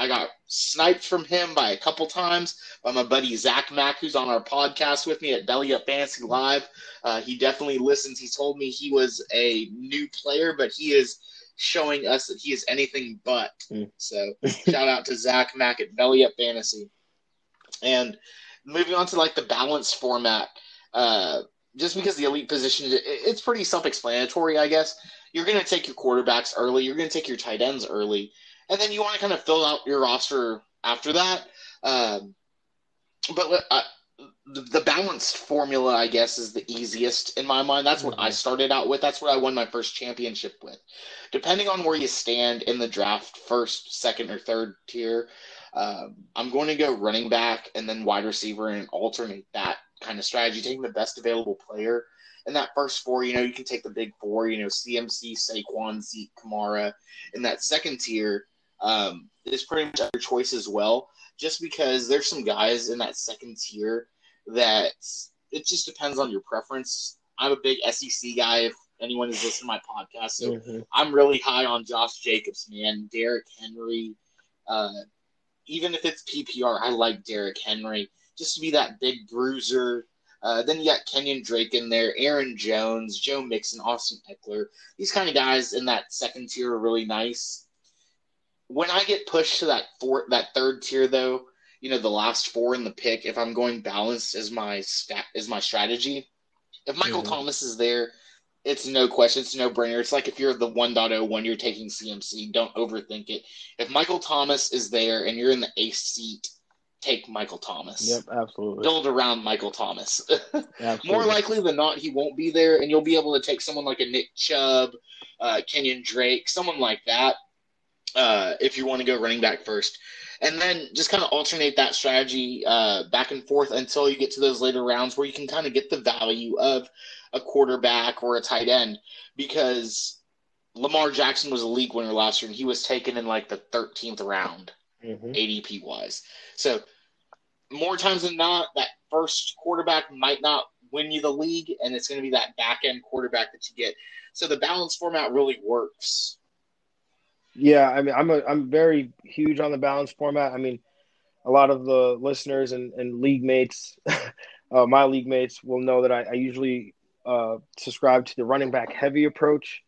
I got sniped from him by a couple times by my buddy Zach Mack, who's on our podcast with me at Belly Up Fantasy Live. Uh, he definitely listens. He told me he was a new player, but he is showing us that he is anything but. Mm. So shout out to Zach Mack at Belly Up Fantasy. And moving on to like the balanced format, uh, just because the elite position, it- it's pretty self-explanatory, I guess. You're going to take your quarterbacks early. You're going to take your tight ends early, and then you want to kind of fill out your roster after that. Um, but uh, the, balanced formula, I guess, is the easiest in my mind. That's what I started out with. That's what I won my first championship with. Depending on where you stand in the draft, first, second, or third tier, um, I'm going to go running back and then wide receiver and alternate that kind of strategy, taking the best available player. In that first four, you know, you can take the big four, you know, CMC, Saquon, Zeke, Kamara. In that second tier, um, is pretty much your choice as well, just because there's some guys in that second tier that it just depends on your preference. I'm a big SEC guy. If anyone is listening to my podcast, so Mhm. I'm really high on Josh Jacobs, man. Derrick Henry. Uh, even if it's PPR, I like Derrick Henry just to be that big bruiser. Uh, then you got Kenyan Drake in there, Aaron Jones, Joe Mixon, Austin Ekeler. These kind of guys in that second tier are really nice. When I get pushed to that four, that third tier, though, you know, the last four in the pick, if I'm going balanced as my stat as my strategy, if Michael Mhm. Thomas is there, it's no question. It's no brainer. It's like if you're the 1.01, you're taking CMC. Don't overthink it. If Michael Thomas is there and you're in the ace seat, take Michael Thomas. Yep, absolutely. Build around Michael Thomas. More likely than not, he won't be there, and you'll be able to take someone like a Nick Chubb, uh, Kenyan Drake, someone like that, uh, if you want to go running back first. And then just kind of alternate that strategy uh, back and forth until you get to those later rounds where you can kind of get the value of a quarterback or a tight end because Lamar Jackson was a league winner last year and he was taken in like the 13th round, Mhm. ADP wise. So more times than not, that first quarterback might not win you the league, and it's going to be that back end quarterback that you get. So the balance format really works. Yeah, I mean, I'm a, I'm very huge on the balance format. I mean, a lot of the listeners and, and league mates, uh, my league mates will know that I, I usually uh, subscribe to the running back heavy approach.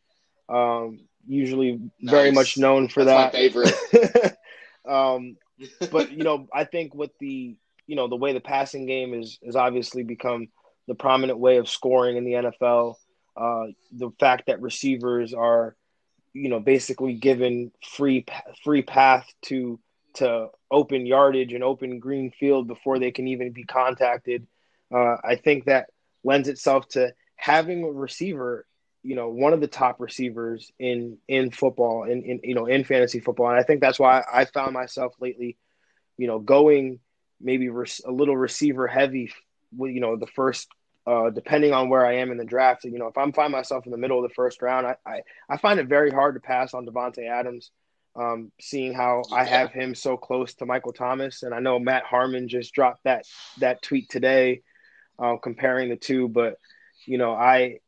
Um, usually very much known for That's that. my favorite. um, but you know, I think with the you know the way the passing game is has obviously become the prominent way of scoring in the NFL. Uh, the fact that receivers are, you know, basically given free free path to to open yardage and open green field before they can even be contacted. Uh, I think that lends itself to having a receiver, you know, one of the top receivers in in football, in, in you know, in fantasy football, and I think that's why I found myself lately, you know, going maybe res- a little receiver heavy, with you know, the first. Uh, depending on where I am in the draft, you know, if I'm find myself in the middle of the first round, I, I, I find it very hard to pass on Davante Adams. Um, seeing how I have him so close to Michael Thomas, and I know Matt Harmon just dropped that that tweet today, uh, comparing the two. But you know, I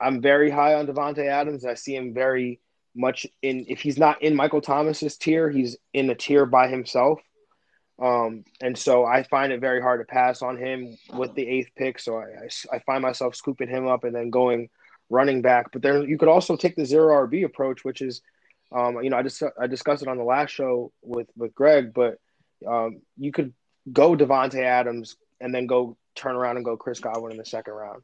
I'm very high on Davante Adams. I see him very much in. If he's not in Michael Thomas's tier, he's in a tier by himself. Um, and so I find it very hard to pass on him with the eighth pick. So I, I, I find myself scooping him up and then going running back. But there, you could also take the zero RB approach, which is, um, you know, I just I discussed it on the last show with with Greg, but um, you could go Davante Adams and then go turn around and go Chris Godwin in the second round.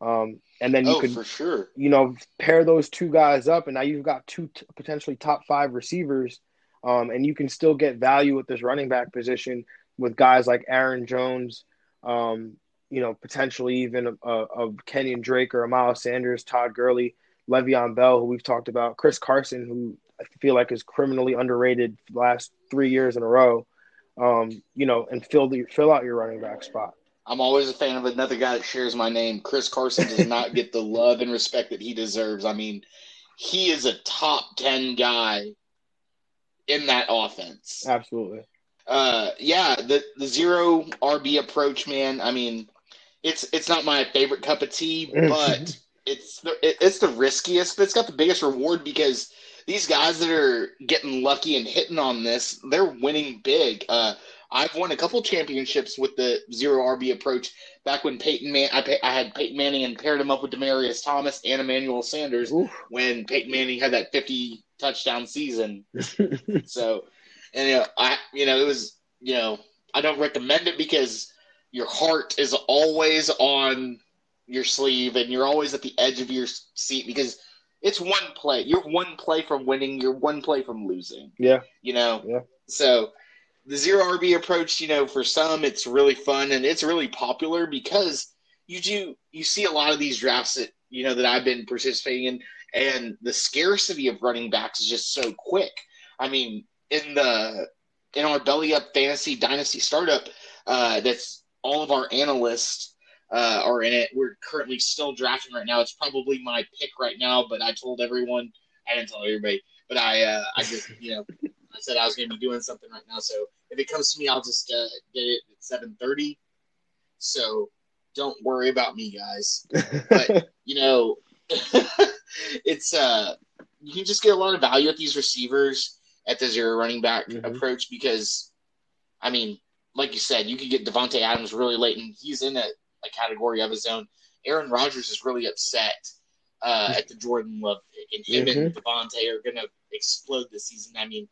Um, and then you oh, could for sure. you know, pair those two guys up, and now you've got two t- potentially top five receivers, um, and you can still get value with this running back position with guys like Aaron Jones, um, you know, potentially even a, Kenyan Drake or a Miles Sanders, Todd Gurley, Le'Veon Bell, who we've talked about, Chris Carson, who I feel like is criminally underrated last three years in a row, um, you know, and fill the fill out your running back spot. I'm always a fan of another guy that shares my name. Chris Carson does not get the love and respect that he deserves. I mean, he is a top 10 guy in that offense. Absolutely. Uh, yeah, the the zero RB approach, man. I mean, it's it's not my favorite cup of tea, but it's the it, it's the riskiest, but it's got the biggest reward because these guys that are getting lucky and hitting on this, they're winning big. Uh, I've won a couple championships with the zero RB approach. Back when Peyton Man, I, I had Peyton Manning and paired him up with Demaryius Thomas and Emmanuel Sanders Oof. when Peyton Manning had that 50 touchdown season. so, and you know, I, you know, it was, you know, I don't recommend it because your heart is always on your sleeve and you're always at the edge of your seat because it's one play. You're one play from winning. You're one play from losing. yeah. You know. Yeah. So the zero RB approach, you know, for some it's really fun and it's really popular because you do you see a lot of these drafts that you know that I've been participating in, and the scarcity of running backs is just so quick. I mean, in the in our belly up fantasy dynasty startup, uh, that's all of our analysts uh, are in it. We're currently still drafting right now. It's probably my pick right now, but I told everyone. I didn't tell everybody, but I uh, I just you know I said I was going to be doing something right now. So if it comes to me, I'll just uh, get it at seven thirty. So don't worry about me, guys. But you know, it's uh, you can just get a lot of value at these receivers at the zero running back Mhm. approach because, I mean, like you said, you could get Davante Adams really late, and he's in a, a category of his own. Aaron Rodgers is really upset uh, at the Jordan Love pick, and him and Davante are going to explode this season. I mean,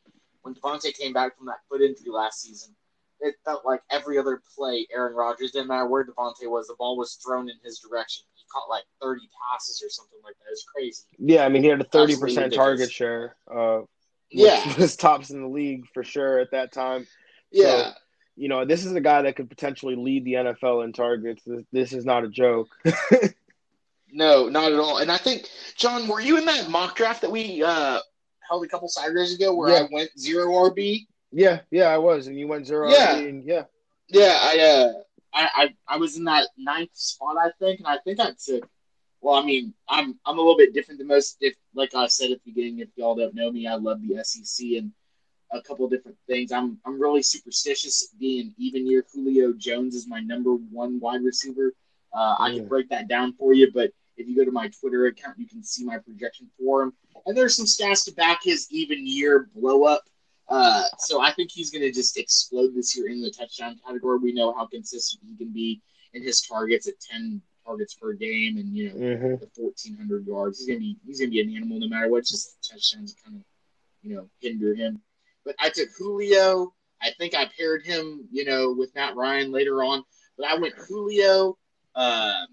when Davante came back from that foot injury last season, it felt like every other play Aaron Rodgers, didn't matter where Davante was, the ball was thrown in his direction. He caught like 30 passes or something like that. It was crazy. Yeah, I mean he had a thirty Absolutely percent ridiculous. target share. Uh, Yeah. was tops in the league for sure at that time. Yeah. you know, this is a guy that could potentially lead the NFL in targets. This, this is not a joke. no, not at all. And I think, John, were you in that mock draft that we uh, held a couple Saturdays ago where yeah. I went zero RB? Yeah, yeah, I was, and you went zero yeah. RB, and yeah, yeah, I, uh, I, I, I was in that ninth spot, I think, and I think I took. Well, I mean, I'm I'm a little bit different than most. If, like I said at the beginning, if y'all don't know me, I love the SEC and a couple different things. I'm I'm really superstitious being even year. Julio Jones is my number one wide receiver. Uh, I can break that down for you, but if you go to my Twitter account, you can see my projection for him. And there's some stats to back his even year blow up. Uh, so I think he's going to just explode this year in the touchdown category. We know how consistent he can be in his targets at 10 targets per game and, you know, mm-hmm. the 1,400 yards. He's going to be he's going to be an animal no matter what. Just touchdowns kind of, you know, hinder him. But I took Julio. I think I paired him, you know, with Matt Ryan later on. But I went Julio, uh,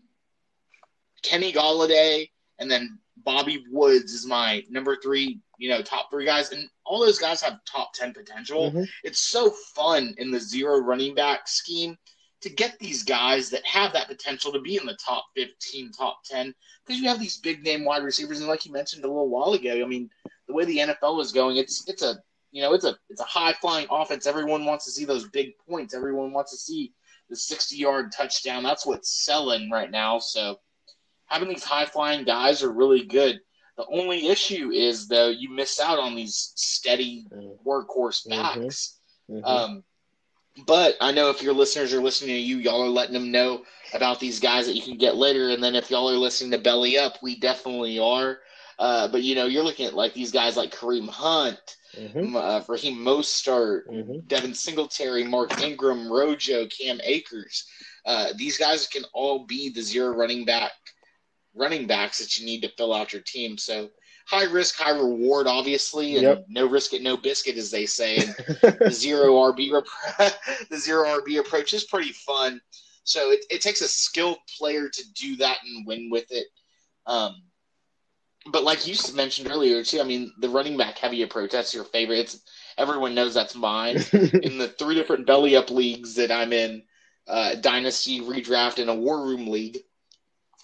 Kenny Golladay, and then Bobby Woods is my number three, you know, top three guys. And all those guys have top 10 potential. Mm-hmm. It's so fun in the zero running back scheme to get these guys that have that potential to be in the top 15, top 10, because you have these big name wide receivers. And like you mentioned a little while ago, I mean, the way the NFL is going, it's, it's a, you know, it's a, it's a high flying offense. Everyone wants to see those big points. Everyone wants to see the 60 yard touchdown. That's what's selling right now. So having these high flying guys are really good. The only issue is though you miss out on these steady mm-hmm. workhorse mm-hmm. backs. Mm-hmm. Um, but I know if your listeners are listening to you, y'all are letting them know about these guys that you can get later. And then if y'all are listening to Belly Up, we definitely are. Uh, but you know, you're looking at like these guys like Kareem Hunt, mm-hmm. uh, Raheem Mostert, mm-hmm. Devin Singletary, Mark Ingram, Rojo, Cam Akers. Uh, these guys can all be the zero running back running backs that you need to fill out your team. So high risk, high reward, obviously, and yep. no risk it, no biscuit, as they say. And the zero RB the zero RB approach is pretty fun. So it, it takes a skilled player to do that and win with it. Um, but like you mentioned earlier too, I mean the running back heavy approach. That's your favorite. It's everyone knows that's mine. in the three different belly up leagues that I'm in, uh, dynasty, redraft, and a war room league.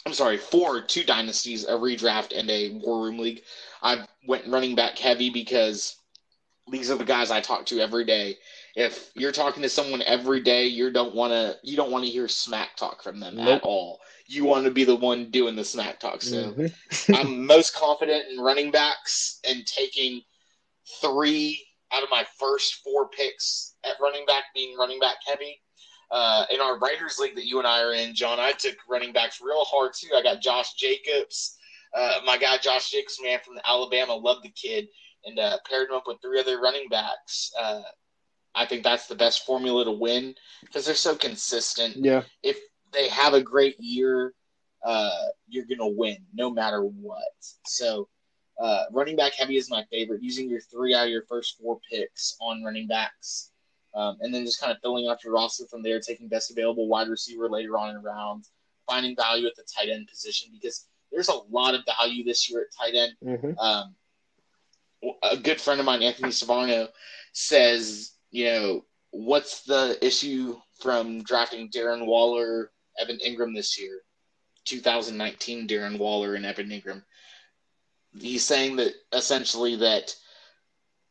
I'm sorry, for two dynasties, a redraft and a war room league. I went running back heavy because these are the guys I talk to every day. If you're talking to someone every day, you don't want to you don't want to hear smack talk from them nope. at all. You want to be the one doing the smack talk. So mm-hmm. I'm most confident in running backs and taking three out of my first four picks at running back being running back heavy uh, in our writers league that you and I are in, John, I took running backs real hard too. I got Josh Jacobs, uh, my guy Josh Jacobs, man from Alabama, love the kid, and uh, paired him up with three other running backs. Uh, I think that's the best formula to win because they're so consistent. Yeah. If they have a great year, uh, you're gonna win no matter what. So. Uh, running back heavy is my favorite. Using your three out of your first four picks on running backs um, and then just kind of filling out your roster from there, taking best available wide receiver later on in rounds, finding value at the tight end position because there's a lot of value this year at tight end. Mm-hmm. Um, a good friend of mine, Anthony Savarno, says, you know, what's the issue from drafting Darren Waller, Evan Engram this year? 2019 Darren Waller and Evan Engram? He's saying that essentially that –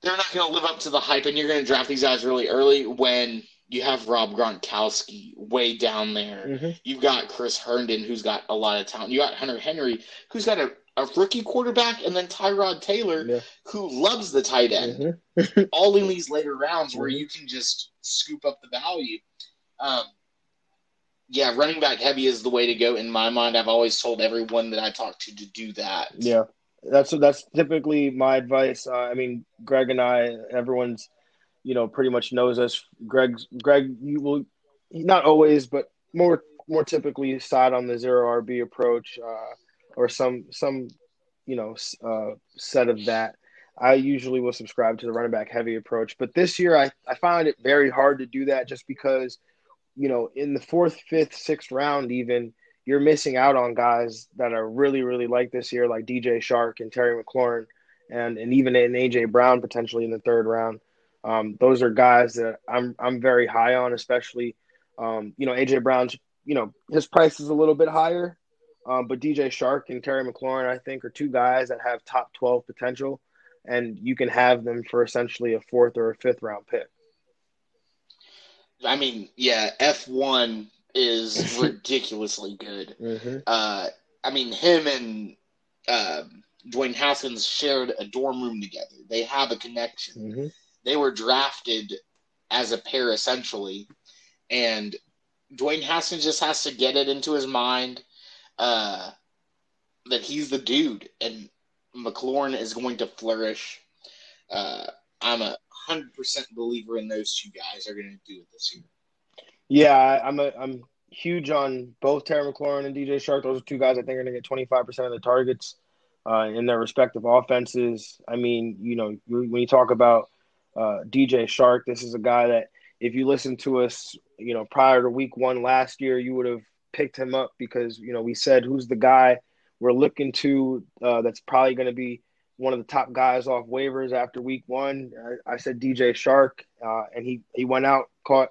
they're not going to live up to the hype, and you're going to draft these guys really early when you have Rob Gronkowski way down there. Mm-hmm. You've got Chris Herndon, who's got a lot of talent. You got Hunter Henry, who's got a, a rookie quarterback, and then Tyrod Taylor, yeah. who loves the tight end. Mm-hmm. all in these later rounds where you can just scoop up the value. Um, yeah, running back heavy is the way to go in my mind. I've always told everyone that I talk to to do that. Yeah that's that's typically my advice. Uh, I mean, Greg and I, everyone's, you know, pretty much knows us. Greg, Greg, you will not always, but more more typically side on the zero RB approach, uh, or some some, you know, uh, set of that. I usually will subscribe to the running back heavy approach, but this year I I found it very hard to do that just because, you know, in the fourth, fifth, sixth round even you're missing out on guys that are really, really like this year, like DJ Chark and Terry McLaurin, and and even an AJ Brown potentially in the third round. Um, those are guys that I'm I'm very high on, especially um, you know AJ Brown's you know his price is a little bit higher, um, but DJ Chark and Terry McLaurin I think are two guys that have top twelve potential, and you can have them for essentially a fourth or a fifth round pick. I mean, yeah, F one is ridiculously good. Mm-hmm. Uh, I mean, him and um, Dwayne Haskins shared a dorm room together. They have a connection. Mm-hmm. They were drafted as a pair essentially, and Dwayne Haskins just has to get it into his mind uh, that he's the dude, and McLaurin is going to flourish. Uh, I'm a hundred percent believer in those two guys are going to do it this year. Yeah, I- I'm a I'm huge on both Terry McLaurin and DJ Chark. Those are two guys I think are going to get 25 percent of the targets uh, in their respective offenses. I mean, you know, when you talk about uh, DJ Chark, this is a guy that if you listen to us, you know, prior to Week One last year, you would have picked him up because you know we said who's the guy we're looking to uh, that's probably going to be one of the top guys off waivers after week one. I, I said DJ Chark, uh, and he he went out caught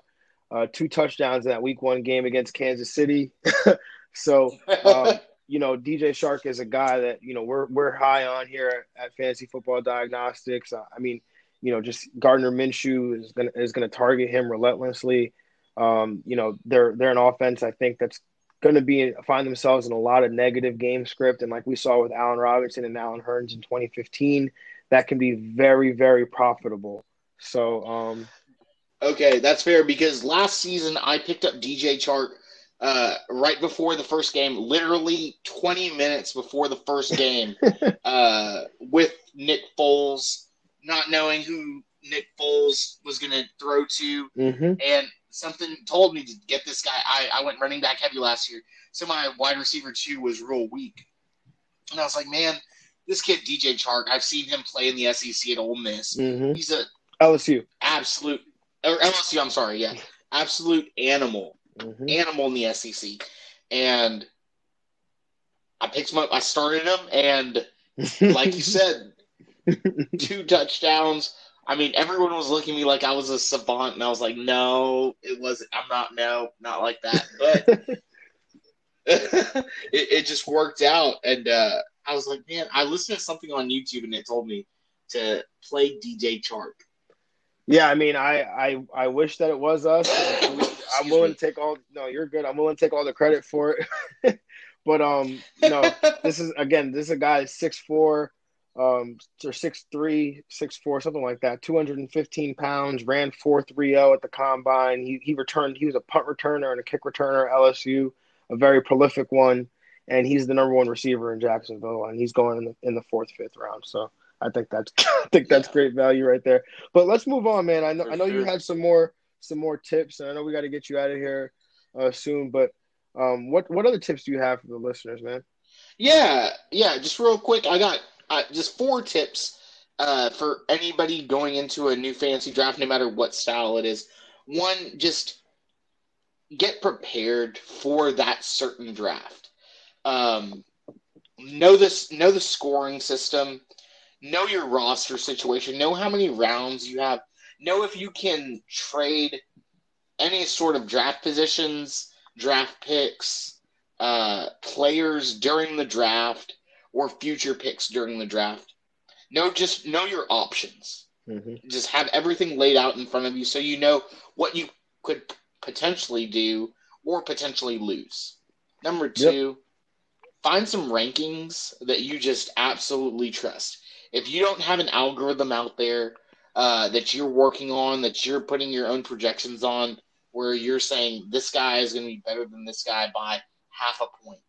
uh, two touchdowns in that week one game against Kansas City. so um, you know DJ Chark is a guy that you know we're we're high on here at, Fantasy Football Diagnostics. Uh, I mean, you know, just Gardner Minshew is gonna is gonna target him relentlessly. Um, you know, they're they're an offense I think that's going to be find themselves in a lot of negative game script, and like we saw with Allen Robinson and Allen Hurns in 2015, that can be very very profitable. So, um, okay, that's fair because last season I picked up DJ Chark uh, right before the first game, literally 20 minutes before the first game, uh, with Nick Foles, not knowing who Nick Foles was going to throw to, mm-hmm. and something told me to get this guy. I, I went running back heavy last year, so my wide receiver two was real weak, and I was like, man, this kid DJ Chark, I've seen him play in the SEC at Ole Miss. Mm-hmm. He's a LSU absolute or LSU. I'm sorry, yeah, absolute animal, mm-hmm. animal in the SEC, and I picked him up. I started him, and like you said, two touchdowns I mean, everyone was looking at me like I was a savant, and I was like, no, it wasn't. I'm not. No, not like that. But it, it just worked out, and uh, I was like, man, I listened to something on YouTube, and it told me to play DJ Chark. Yeah, I mean, I I, I wish that it was us. I'm willing to take all. No, you're good. I'm willing to take all the credit for it. but um, no, this is again, this is a guy six four um, or six three, six four, something like that. Two hundred and fifteen pounds. Ran four three zero at the combine. He he returned. He was a punt returner and a kick returner. LSU, a very prolific one, and he's the number one receiver in Jacksonville, and he's going in the in the fourth fifth round. So I think that's I think that's yeah. great value right there. But let's move on, man. I know For I know sure. you had some more some more tips, and I know we got to get you out of here uh, soon. But um, what what other tips do you have for the listeners, man? Yeah, yeah. Just real quick, I got uh, just four tips uh, for anybody going into a new fantasy draft, no matter what style it is. One, just get prepared for that certain draft. Um, know this, know the scoring system, know your roster situation, know how many rounds you have, know if you can trade any sort of draft positions, draft picks, uh, players during the draft or future picks during the draft. Know just know your options. Mm-hmm. Just have everything laid out in front of you so you know what you could potentially do or potentially lose. Number two, yep. find some rankings that you just absolutely trust. If you don't have an algorithm out there uh, that you're working on, that you're putting your own projections on, where you're saying this guy is going to be better than this guy by half a point,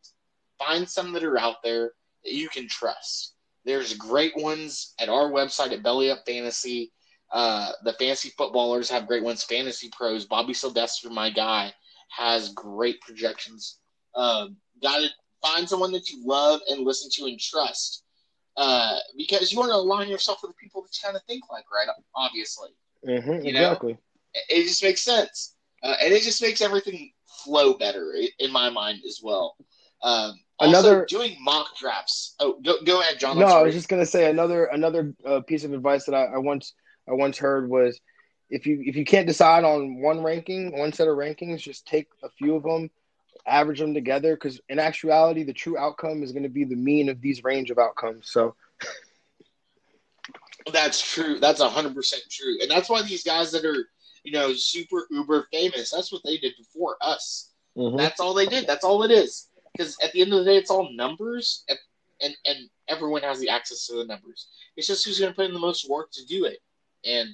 find some that are out there that you can trust. There's great ones at our website at Belly Up Fantasy. Uh, the fantasy footballers have great ones. Fantasy pros, Bobby Sylvester, my guy, has great projections. Uh, Got to find someone that you love and listen to and trust, uh, because you want to align yourself with the people that you kind of think like, right? Obviously, mm-hmm, you exactly. Know? It just makes sense, uh, and it just makes everything flow better in my mind as well. Um, another doing mock drafts. Oh, go, go ahead, John. no, I was just gonna say another another uh, piece of advice that I, I once I once heard was if you if you can't decide on one ranking, one set of rankings, just take a few of them, average them together. Because in actuality, the true outcome is going to be the mean of these range of outcomes. So. That's true. That's hundred percent true, and that's why these guys that are, you know, super uber famous. That's what they did before us. Mm-hmm. That's all they did. That's all it is. Because at the end of the day, it's all numbers, and, and and everyone has the access to the numbers. It's just who's going to put in the most work to do it. And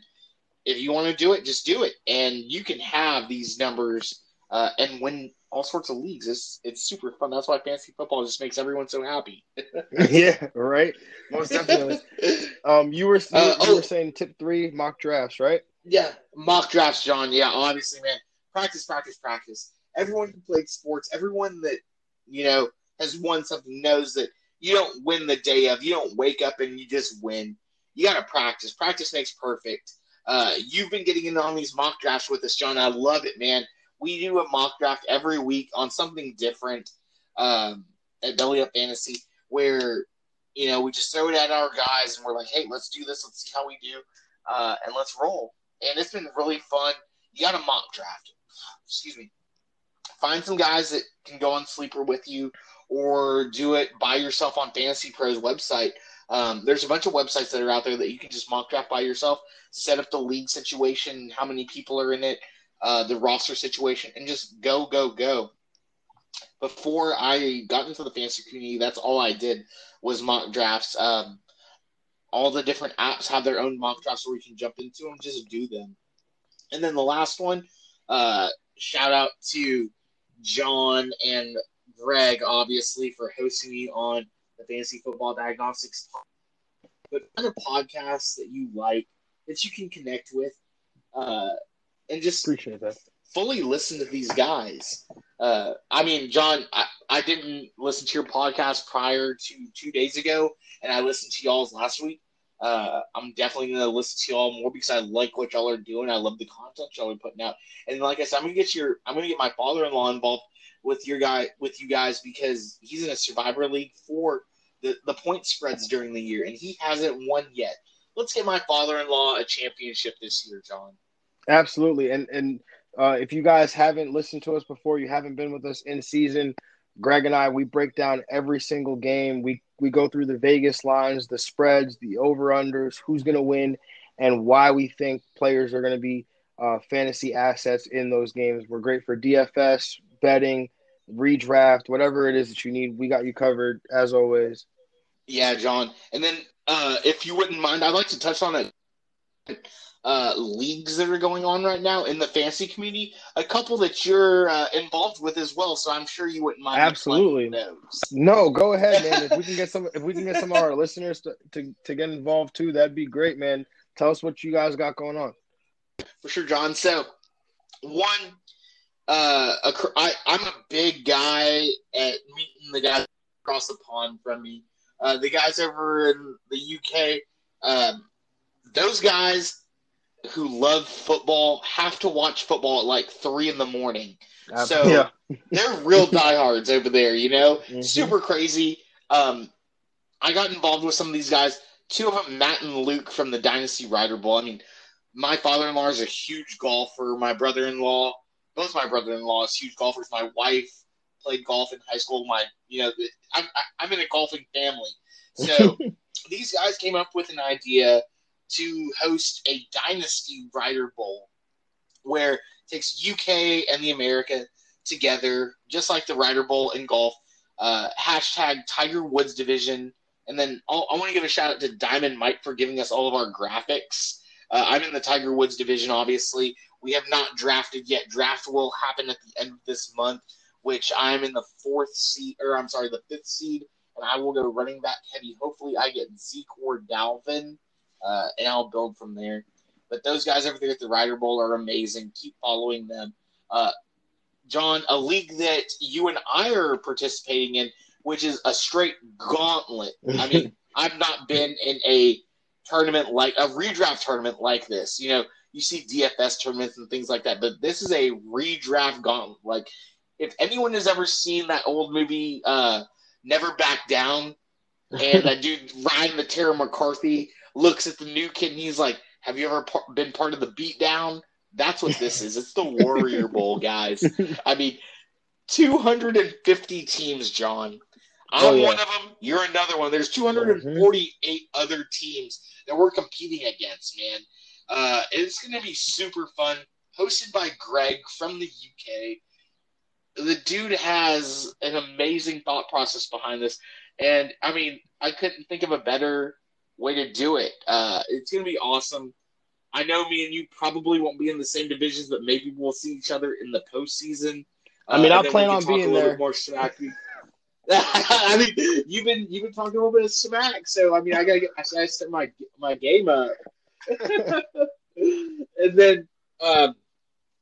if you want to do it, just do it. And you can have these numbers uh, and win all sorts of leagues. It's it's super fun. That's why fantasy football just makes everyone so happy. yeah, right. Most definitely. um, you were you, uh, you oh, were saying tip three mock drafts, right? Yeah, mock drafts, John. Yeah, obviously, man. Practice, practice, practice. Everyone who played sports, everyone that you know has won something knows that you don't win the day of. You don't wake up and you just win. You got to practice. Practice makes perfect. Uh, you've been getting in on these mock drafts with us, John. I love it, man we do a mock draft every week on something different um, at Belly Up Fantasy, where you know we just throw it at our guys and we're like, hey, let's do this. Let's see how we do, uh, and let's roll. And it's been really fun. You got a mock draft. Excuse me. Find some guys that can go on sleeper with you, or do it by yourself on Fantasy Pros website. Um, there's a bunch of websites that are out there that you can just mock draft by yourself, set up the league situation, how many people are in it, uh, the roster situation, and just go, go, go. Before I got into the fantasy community, that's all I did was mock drafts. Um, all the different apps have their own mock drafts where you can jump into them, just do them. And then the last one, uh, shout out to John and Greg, obviously, for hosting me on the Fantasy Football Diagnostics. But other podcasts that you like, that you can connect with, uh, and just appreciate that. Fully listen to these guys. Uh, I mean, John, I, I didn't listen to your podcast prior to two days ago, and I listened to y'all's last week. Uh, I'm definitely going to listen to y'all more because I like what y'all are doing. I love the content y'all are putting out, and like I said, I'm going to get your, I'm going to get my father-in-law involved with your guy, with you guys because he's in a Survivor League for the the point spreads during the year, and he hasn't won yet. Let's get my father-in-law a championship this year, John. Absolutely, and and uh, if you guys haven't listened to us before, you haven't been with us in season. Greg and I, we break down every single game. We we go through the Vegas lines, the spreads, the over unders, who's going to win, and why we think players are going to be uh, fantasy assets in those games. We're great for DFS betting, redraft, whatever it is that you need. We got you covered as always. Yeah, John. And then uh, if you wouldn't mind, I'd like to touch on it uh, leagues that are going on right now in the fantasy community. A couple that you're uh, involved with as well, so I'm sure you wouldn't mind. Absolutely. No, go ahead, man. if we can get some, if we can get some of our listeners to, to to get involved too, that'd be great, man. Tell us what you guys got going on. For sure, John. So, one, uh, a, I, I'm a big guy at meeting the guys across the pond from me. Uh, the guys over in the UK, um, those guys who love football have to watch football at like three in the morning. So yeah. they're real diehards over there, you know, mm-hmm. super crazy. Um, I got involved with some of these guys. Two of them, Matt and Luke from the Dynasty Rider Bowl. I mean, my father-in-law is a huge golfer. My brother-in-law, both my brother-in-laws, huge golfers. My wife played golf in high school. My, you know, I'm I'm in a golfing family. So these guys came up with an idea to host a Dynasty Rider Bowl where it takes UK and the America together, just like the Rider Bowl in golf. Uh, hashtag Tiger Woods Division. And then I'll, i want to give a shout out to Diamond Mike for giving us all of our graphics. Uh, I'm in the Tiger Woods division, obviously. We have not drafted yet. Draft will happen at the end of this month, which I'm in the fourth seed, or I'm sorry, the fifth seed, and I will go running back heavy. Hopefully, I get Zeke or Dalvin uh, and I'll build from there. But those guys over there at the Rider Bowl are amazing. Keep following them. Uh, John, a league that you and I are participating in, which is a straight gauntlet. I mean, I've not been in a tournament like a redraft tournament like this. You know, you see DFS tournaments and things like that, but this is a redraft gauntlet. Like, if anyone has ever seen that old movie, uh, Never Back Down, and that dude Ryan the McCarthy looks at the new kid and he's like, Have you ever par- been part of the beatdown? That's what this is. It's the Warrior Bowl, guys. I mean, 250 teams, John. I'm Oh, yeah. one of them. You're another one. There's 248 other teams that we're competing against, man. Uh, it's going to be super fun. Hosted by Greg from the UK. The dude has an amazing thought process behind this. And, I mean, I couldn't think of a better way to do it. Uh, it's going to be awesome. I know me and you probably won't be in the same divisions, but maybe we'll see each other in the postseason. I mean, Uh, I plan on being a little there. More smack. I mean, you've been you've been talking a little bit of smack, so I mean, I gotta get I set my my game up. and then um,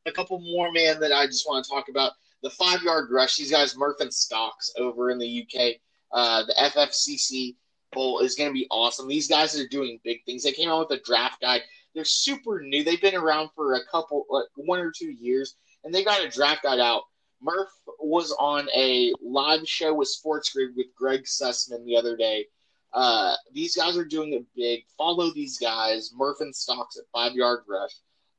a couple more, man, that I just want to talk about. The five yard rush. These guys, Murph and Stocks, over in the UK. Uh, the FFCC Bowl is going to be awesome. These guys are doing big things. They came out with a draft guide. They're super new. They've been around for a couple, like one or two years, and they got a draft guide out. Murph was on a live show with Sports Grid with Greg Sussman the other day. Uh, these guys are doing it big. Follow these guys, Murph and Stocks at Five Yard Rush.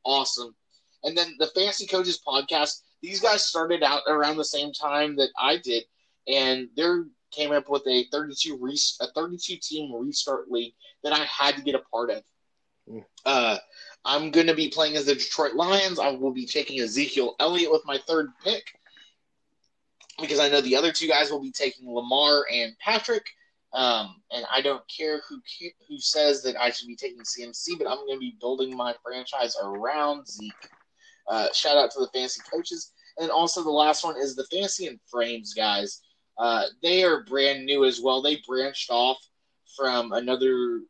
Awesome. And then the Fancy Coaches podcast, these guys started out around the same time that I did, and they came up with a 32 re- a 32 team restart league that I had to get a part of. Mm. Uh, I'm going to be playing as the Detroit Lions. I will be taking Ezekiel Elliott with my third pick because I know the other two guys will be taking Lamar and Patrick. Um, and I don't care who who says that I should be taking CMC, but I'm going to be building my franchise around Zeke. Uh, shout out to the fancy coaches, and also the last one is the fancy and frames guys. Uh, they are brand new as well. They branched off from another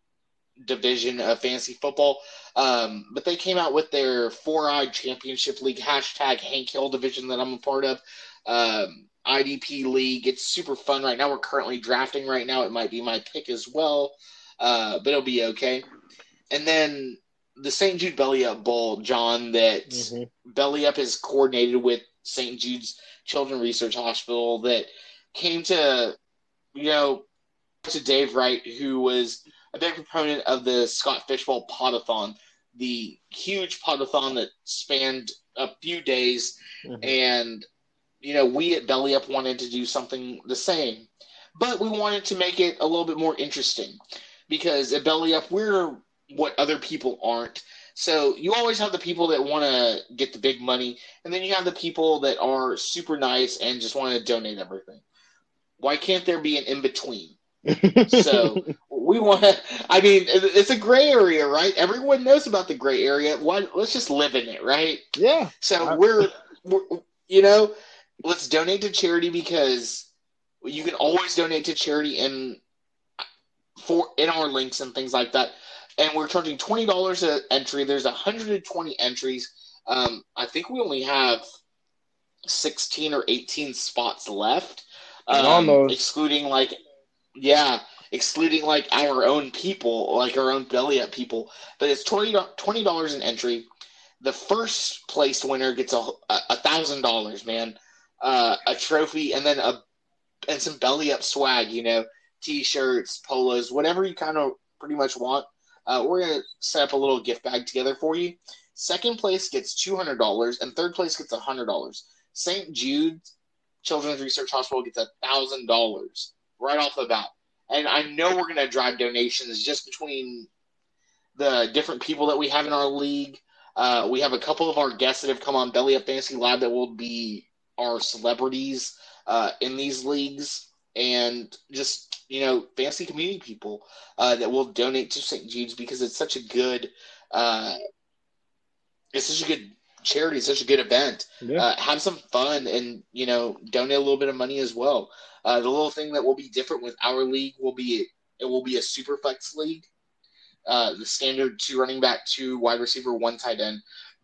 division of fantasy football, um, but they came out with their Four Eyed Championship League hashtag Hank Hill division that I'm a part of. Um, IDP League. It's super fun right now. We're currently drafting right now. It might be my pick as well, uh, but it'll be okay. And then the St. Jude Belly Up Bowl, John, that Mhm. Belly Up is coordinated with St. Jude's Children Research Hospital that came to, you know, to Dave Wright, who was a big proponent of the Scott Fish Bowl Podathon, the huge podathon that spanned a few days. Mhm. and you know we at belly up wanted to do something the same but we wanted to make it a little bit more interesting because at belly up we're what other people aren't. So you always have the people that want to get the big money and then you have the people that are super nice and just want to donate everything why can't there be an in between so we want to i mean it's a gray area right everyone knows about the gray area why let's just live in it right yeah, so we're, we're, you know, let's donate to charity because you can always donate to charity in for in our links and things like that. And we're charging twenty dollars an entry. There's hundred and twenty entries. Um, I think we only have sixteen or eighteen spots left, And um, those- excluding like, yeah, excluding like our own people, like our own belly up people. But it's twenty dollars an entry the first place winner gets a a thousand dollars, man, uh, a trophy, and then a and some belly up swag. You know, t-shirts, polos, whatever you kind of pretty much want. Uh, we're gonna set up a little gift bag together for you. Second place gets two hundred dollars, and third place gets hundred dollars. St. Jude's Children's Research Hospital gets a thousand dollars right off the bat, and I know we're gonna drive donations just between the different people that we have in our league. Uh, we have a couple of our guests that have come on Belly Up Fantasy Live that will be our celebrities uh, in these leagues, and just you know, fancy community people uh, that will donate to St. Jude's because it's such a good, uh, it's such a good charity, it's such a good event. yeah. Uh, have some fun and you know donate a little bit of money as well. Uh, the little thing that will be different with our league will be it will be a super flex league. Uh, the standard two running back, two wide receiver, one tight end.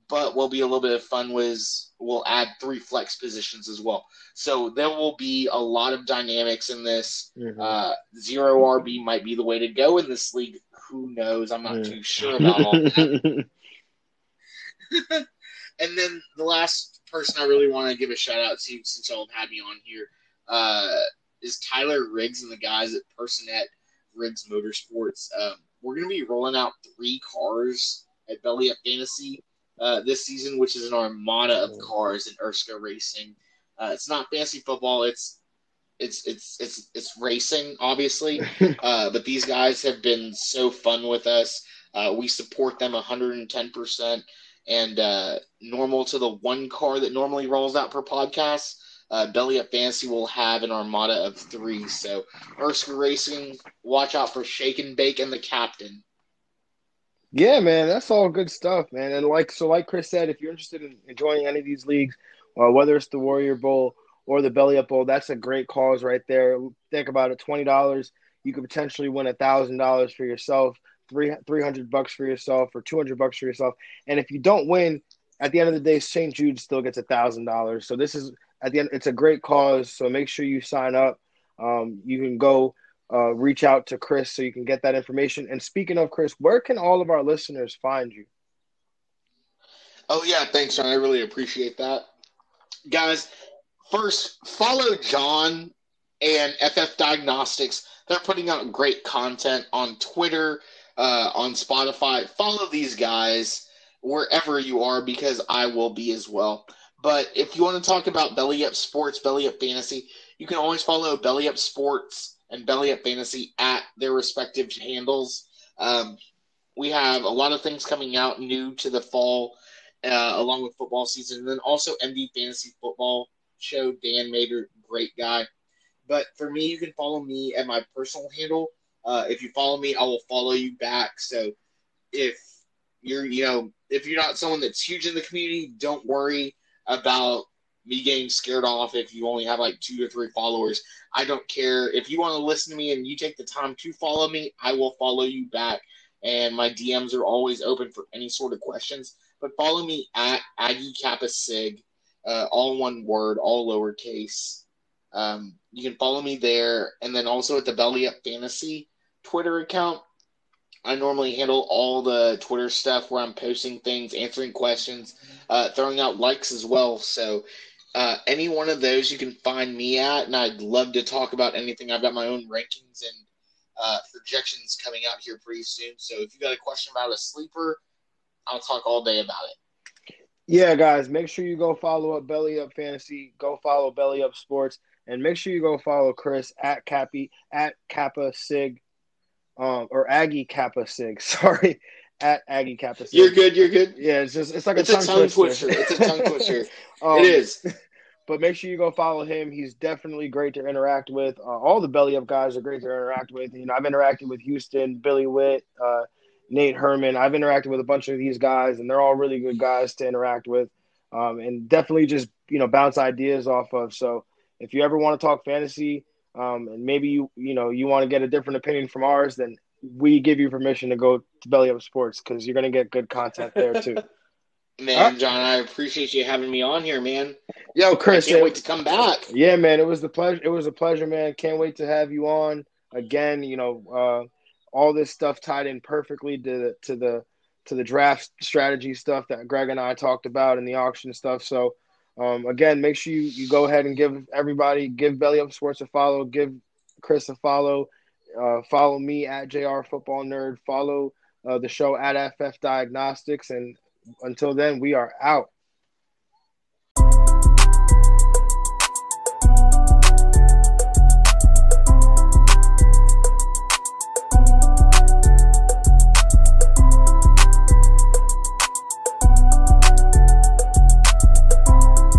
But will be a little bit of fun was we'll add three flex positions as well. So there will be a lot of dynamics in this. Mhm. Uh, zero RB might be the way to go in this league. Who knows? I'm not Yeah. too sure about all that. and then the last person I really want to give a shout out to, since y'all have had me on here, uh, is Tyler Riggs and the guys at Personet Riggs Motorsports. Um, we're going to be rolling out three cars at Belly Up Fantasy uh, this season, which is an armada of cars in Erska Racing. Uh, it's not fantasy football. It's it's it's it's it's racing, obviously. uh, but these guys have been so fun with us. Uh, we support them 110 percent. And uh, normal to the one car that normally rolls out per podcast, uh, Belly Up Fantasy will have an armada of three. So Erska Racing, watch out for Shake and Bake and the Captain. Yeah, man, that's all good stuff, man. And like so, like Chris said, if you're interested in joining any of these leagues, uh, whether it's the Warrior Bowl or the Belly Up Bowl, that's a great cause right there. Think about it: twenty dollars, you could potentially win a thousand dollars for yourself, three three hundred bucks for yourself, or two hundred bucks for yourself. And if you don't win, at the end of the day, St. Jude still gets a thousand dollars. So this is at the end, it's a great cause. So make sure you sign up. Um, you can go uh, reach out to Chris so you can get that information. And speaking of Chris, where can all of our listeners find you? Oh yeah, thanks, John. I really appreciate that, guys. First, follow John and FF Diagnostics. They're putting out great content on Twitter, uh, on Spotify. Follow these guys wherever you are because I will be as well. But if you want to talk about Belly Up Sports, Belly Up Fantasy, you can always follow Belly Up Sports and Belly Up Fantasy at their respective handles. Um, we have a lot of things coming out new to the fall, uh, along with football season, and then also MD Fantasy Football Show. Dan Mater, great guy. But for me, you can follow me at my personal handle. Uh, if you follow me, I will follow you back. So if you're, you know, if you're not someone that's huge in the community, don't worry about me getting scared off if you only have like two or three followers. I don't care. If you want to listen to me and you take the time to follow me, I will follow you back. And my DMs are always open for any sort of questions. But follow me at Aggie Kappa Sig, uh, all one word, all lowercase. Um, you can follow me there. And then also at the Belly Up Fantasy Twitter account. I normally handle all the Twitter stuff where I'm posting things, answering questions, uh, throwing out likes as well. So uh, any one of those you can find me at, and I'd love to talk about anything. I've got my own rankings and uh, projections coming out here pretty soon. So if you got a question about a sleeper, I'll talk all day about it. Yeah, guys, make sure you go follow up Belly Up Fantasy, go follow Belly Up Sports, and make sure you go follow Chris at Cappy at Kappa Sig, um, or Aggie Kappa Sig. Sorry, at Aggie Kappa. Sig. You're good. You're good. Yeah, it's just it's like it's a tongue, a tongue twister. twister. It's a tongue twister. Um, it is. But make sure you go follow him. He's definitely great to interact with. Uh, all the belly up guys are great to interact with. You know, I've interacted with Houston, Billy Witt, uh, Nate Herman. I've interacted with a bunch of these guys, and they're all really good guys to interact with, um, and definitely just you know bounce ideas off of. So if you ever want to talk fantasy, um, and maybe you you know you want to get a different opinion from ours, then we give you permission to go to Belly Up Sports because you're gonna get good content there too. Man, John, I appreciate you having me on here, man. Yo, Chris, I can't it- wait to come back. Yeah, man, it was the pleasure. It was a pleasure, man. Can't wait to have you on again. You know, uh, all this stuff tied in perfectly to the, to the to the draft strategy stuff that Greg and I talked about and the auction stuff. So, um, again, make sure you, you go ahead and give everybody, give Belly Up Sports a follow, give Chris a follow, uh, follow me at JR Football Nerd, follow uh, the show at FF Diagnostics, and until then, we are out.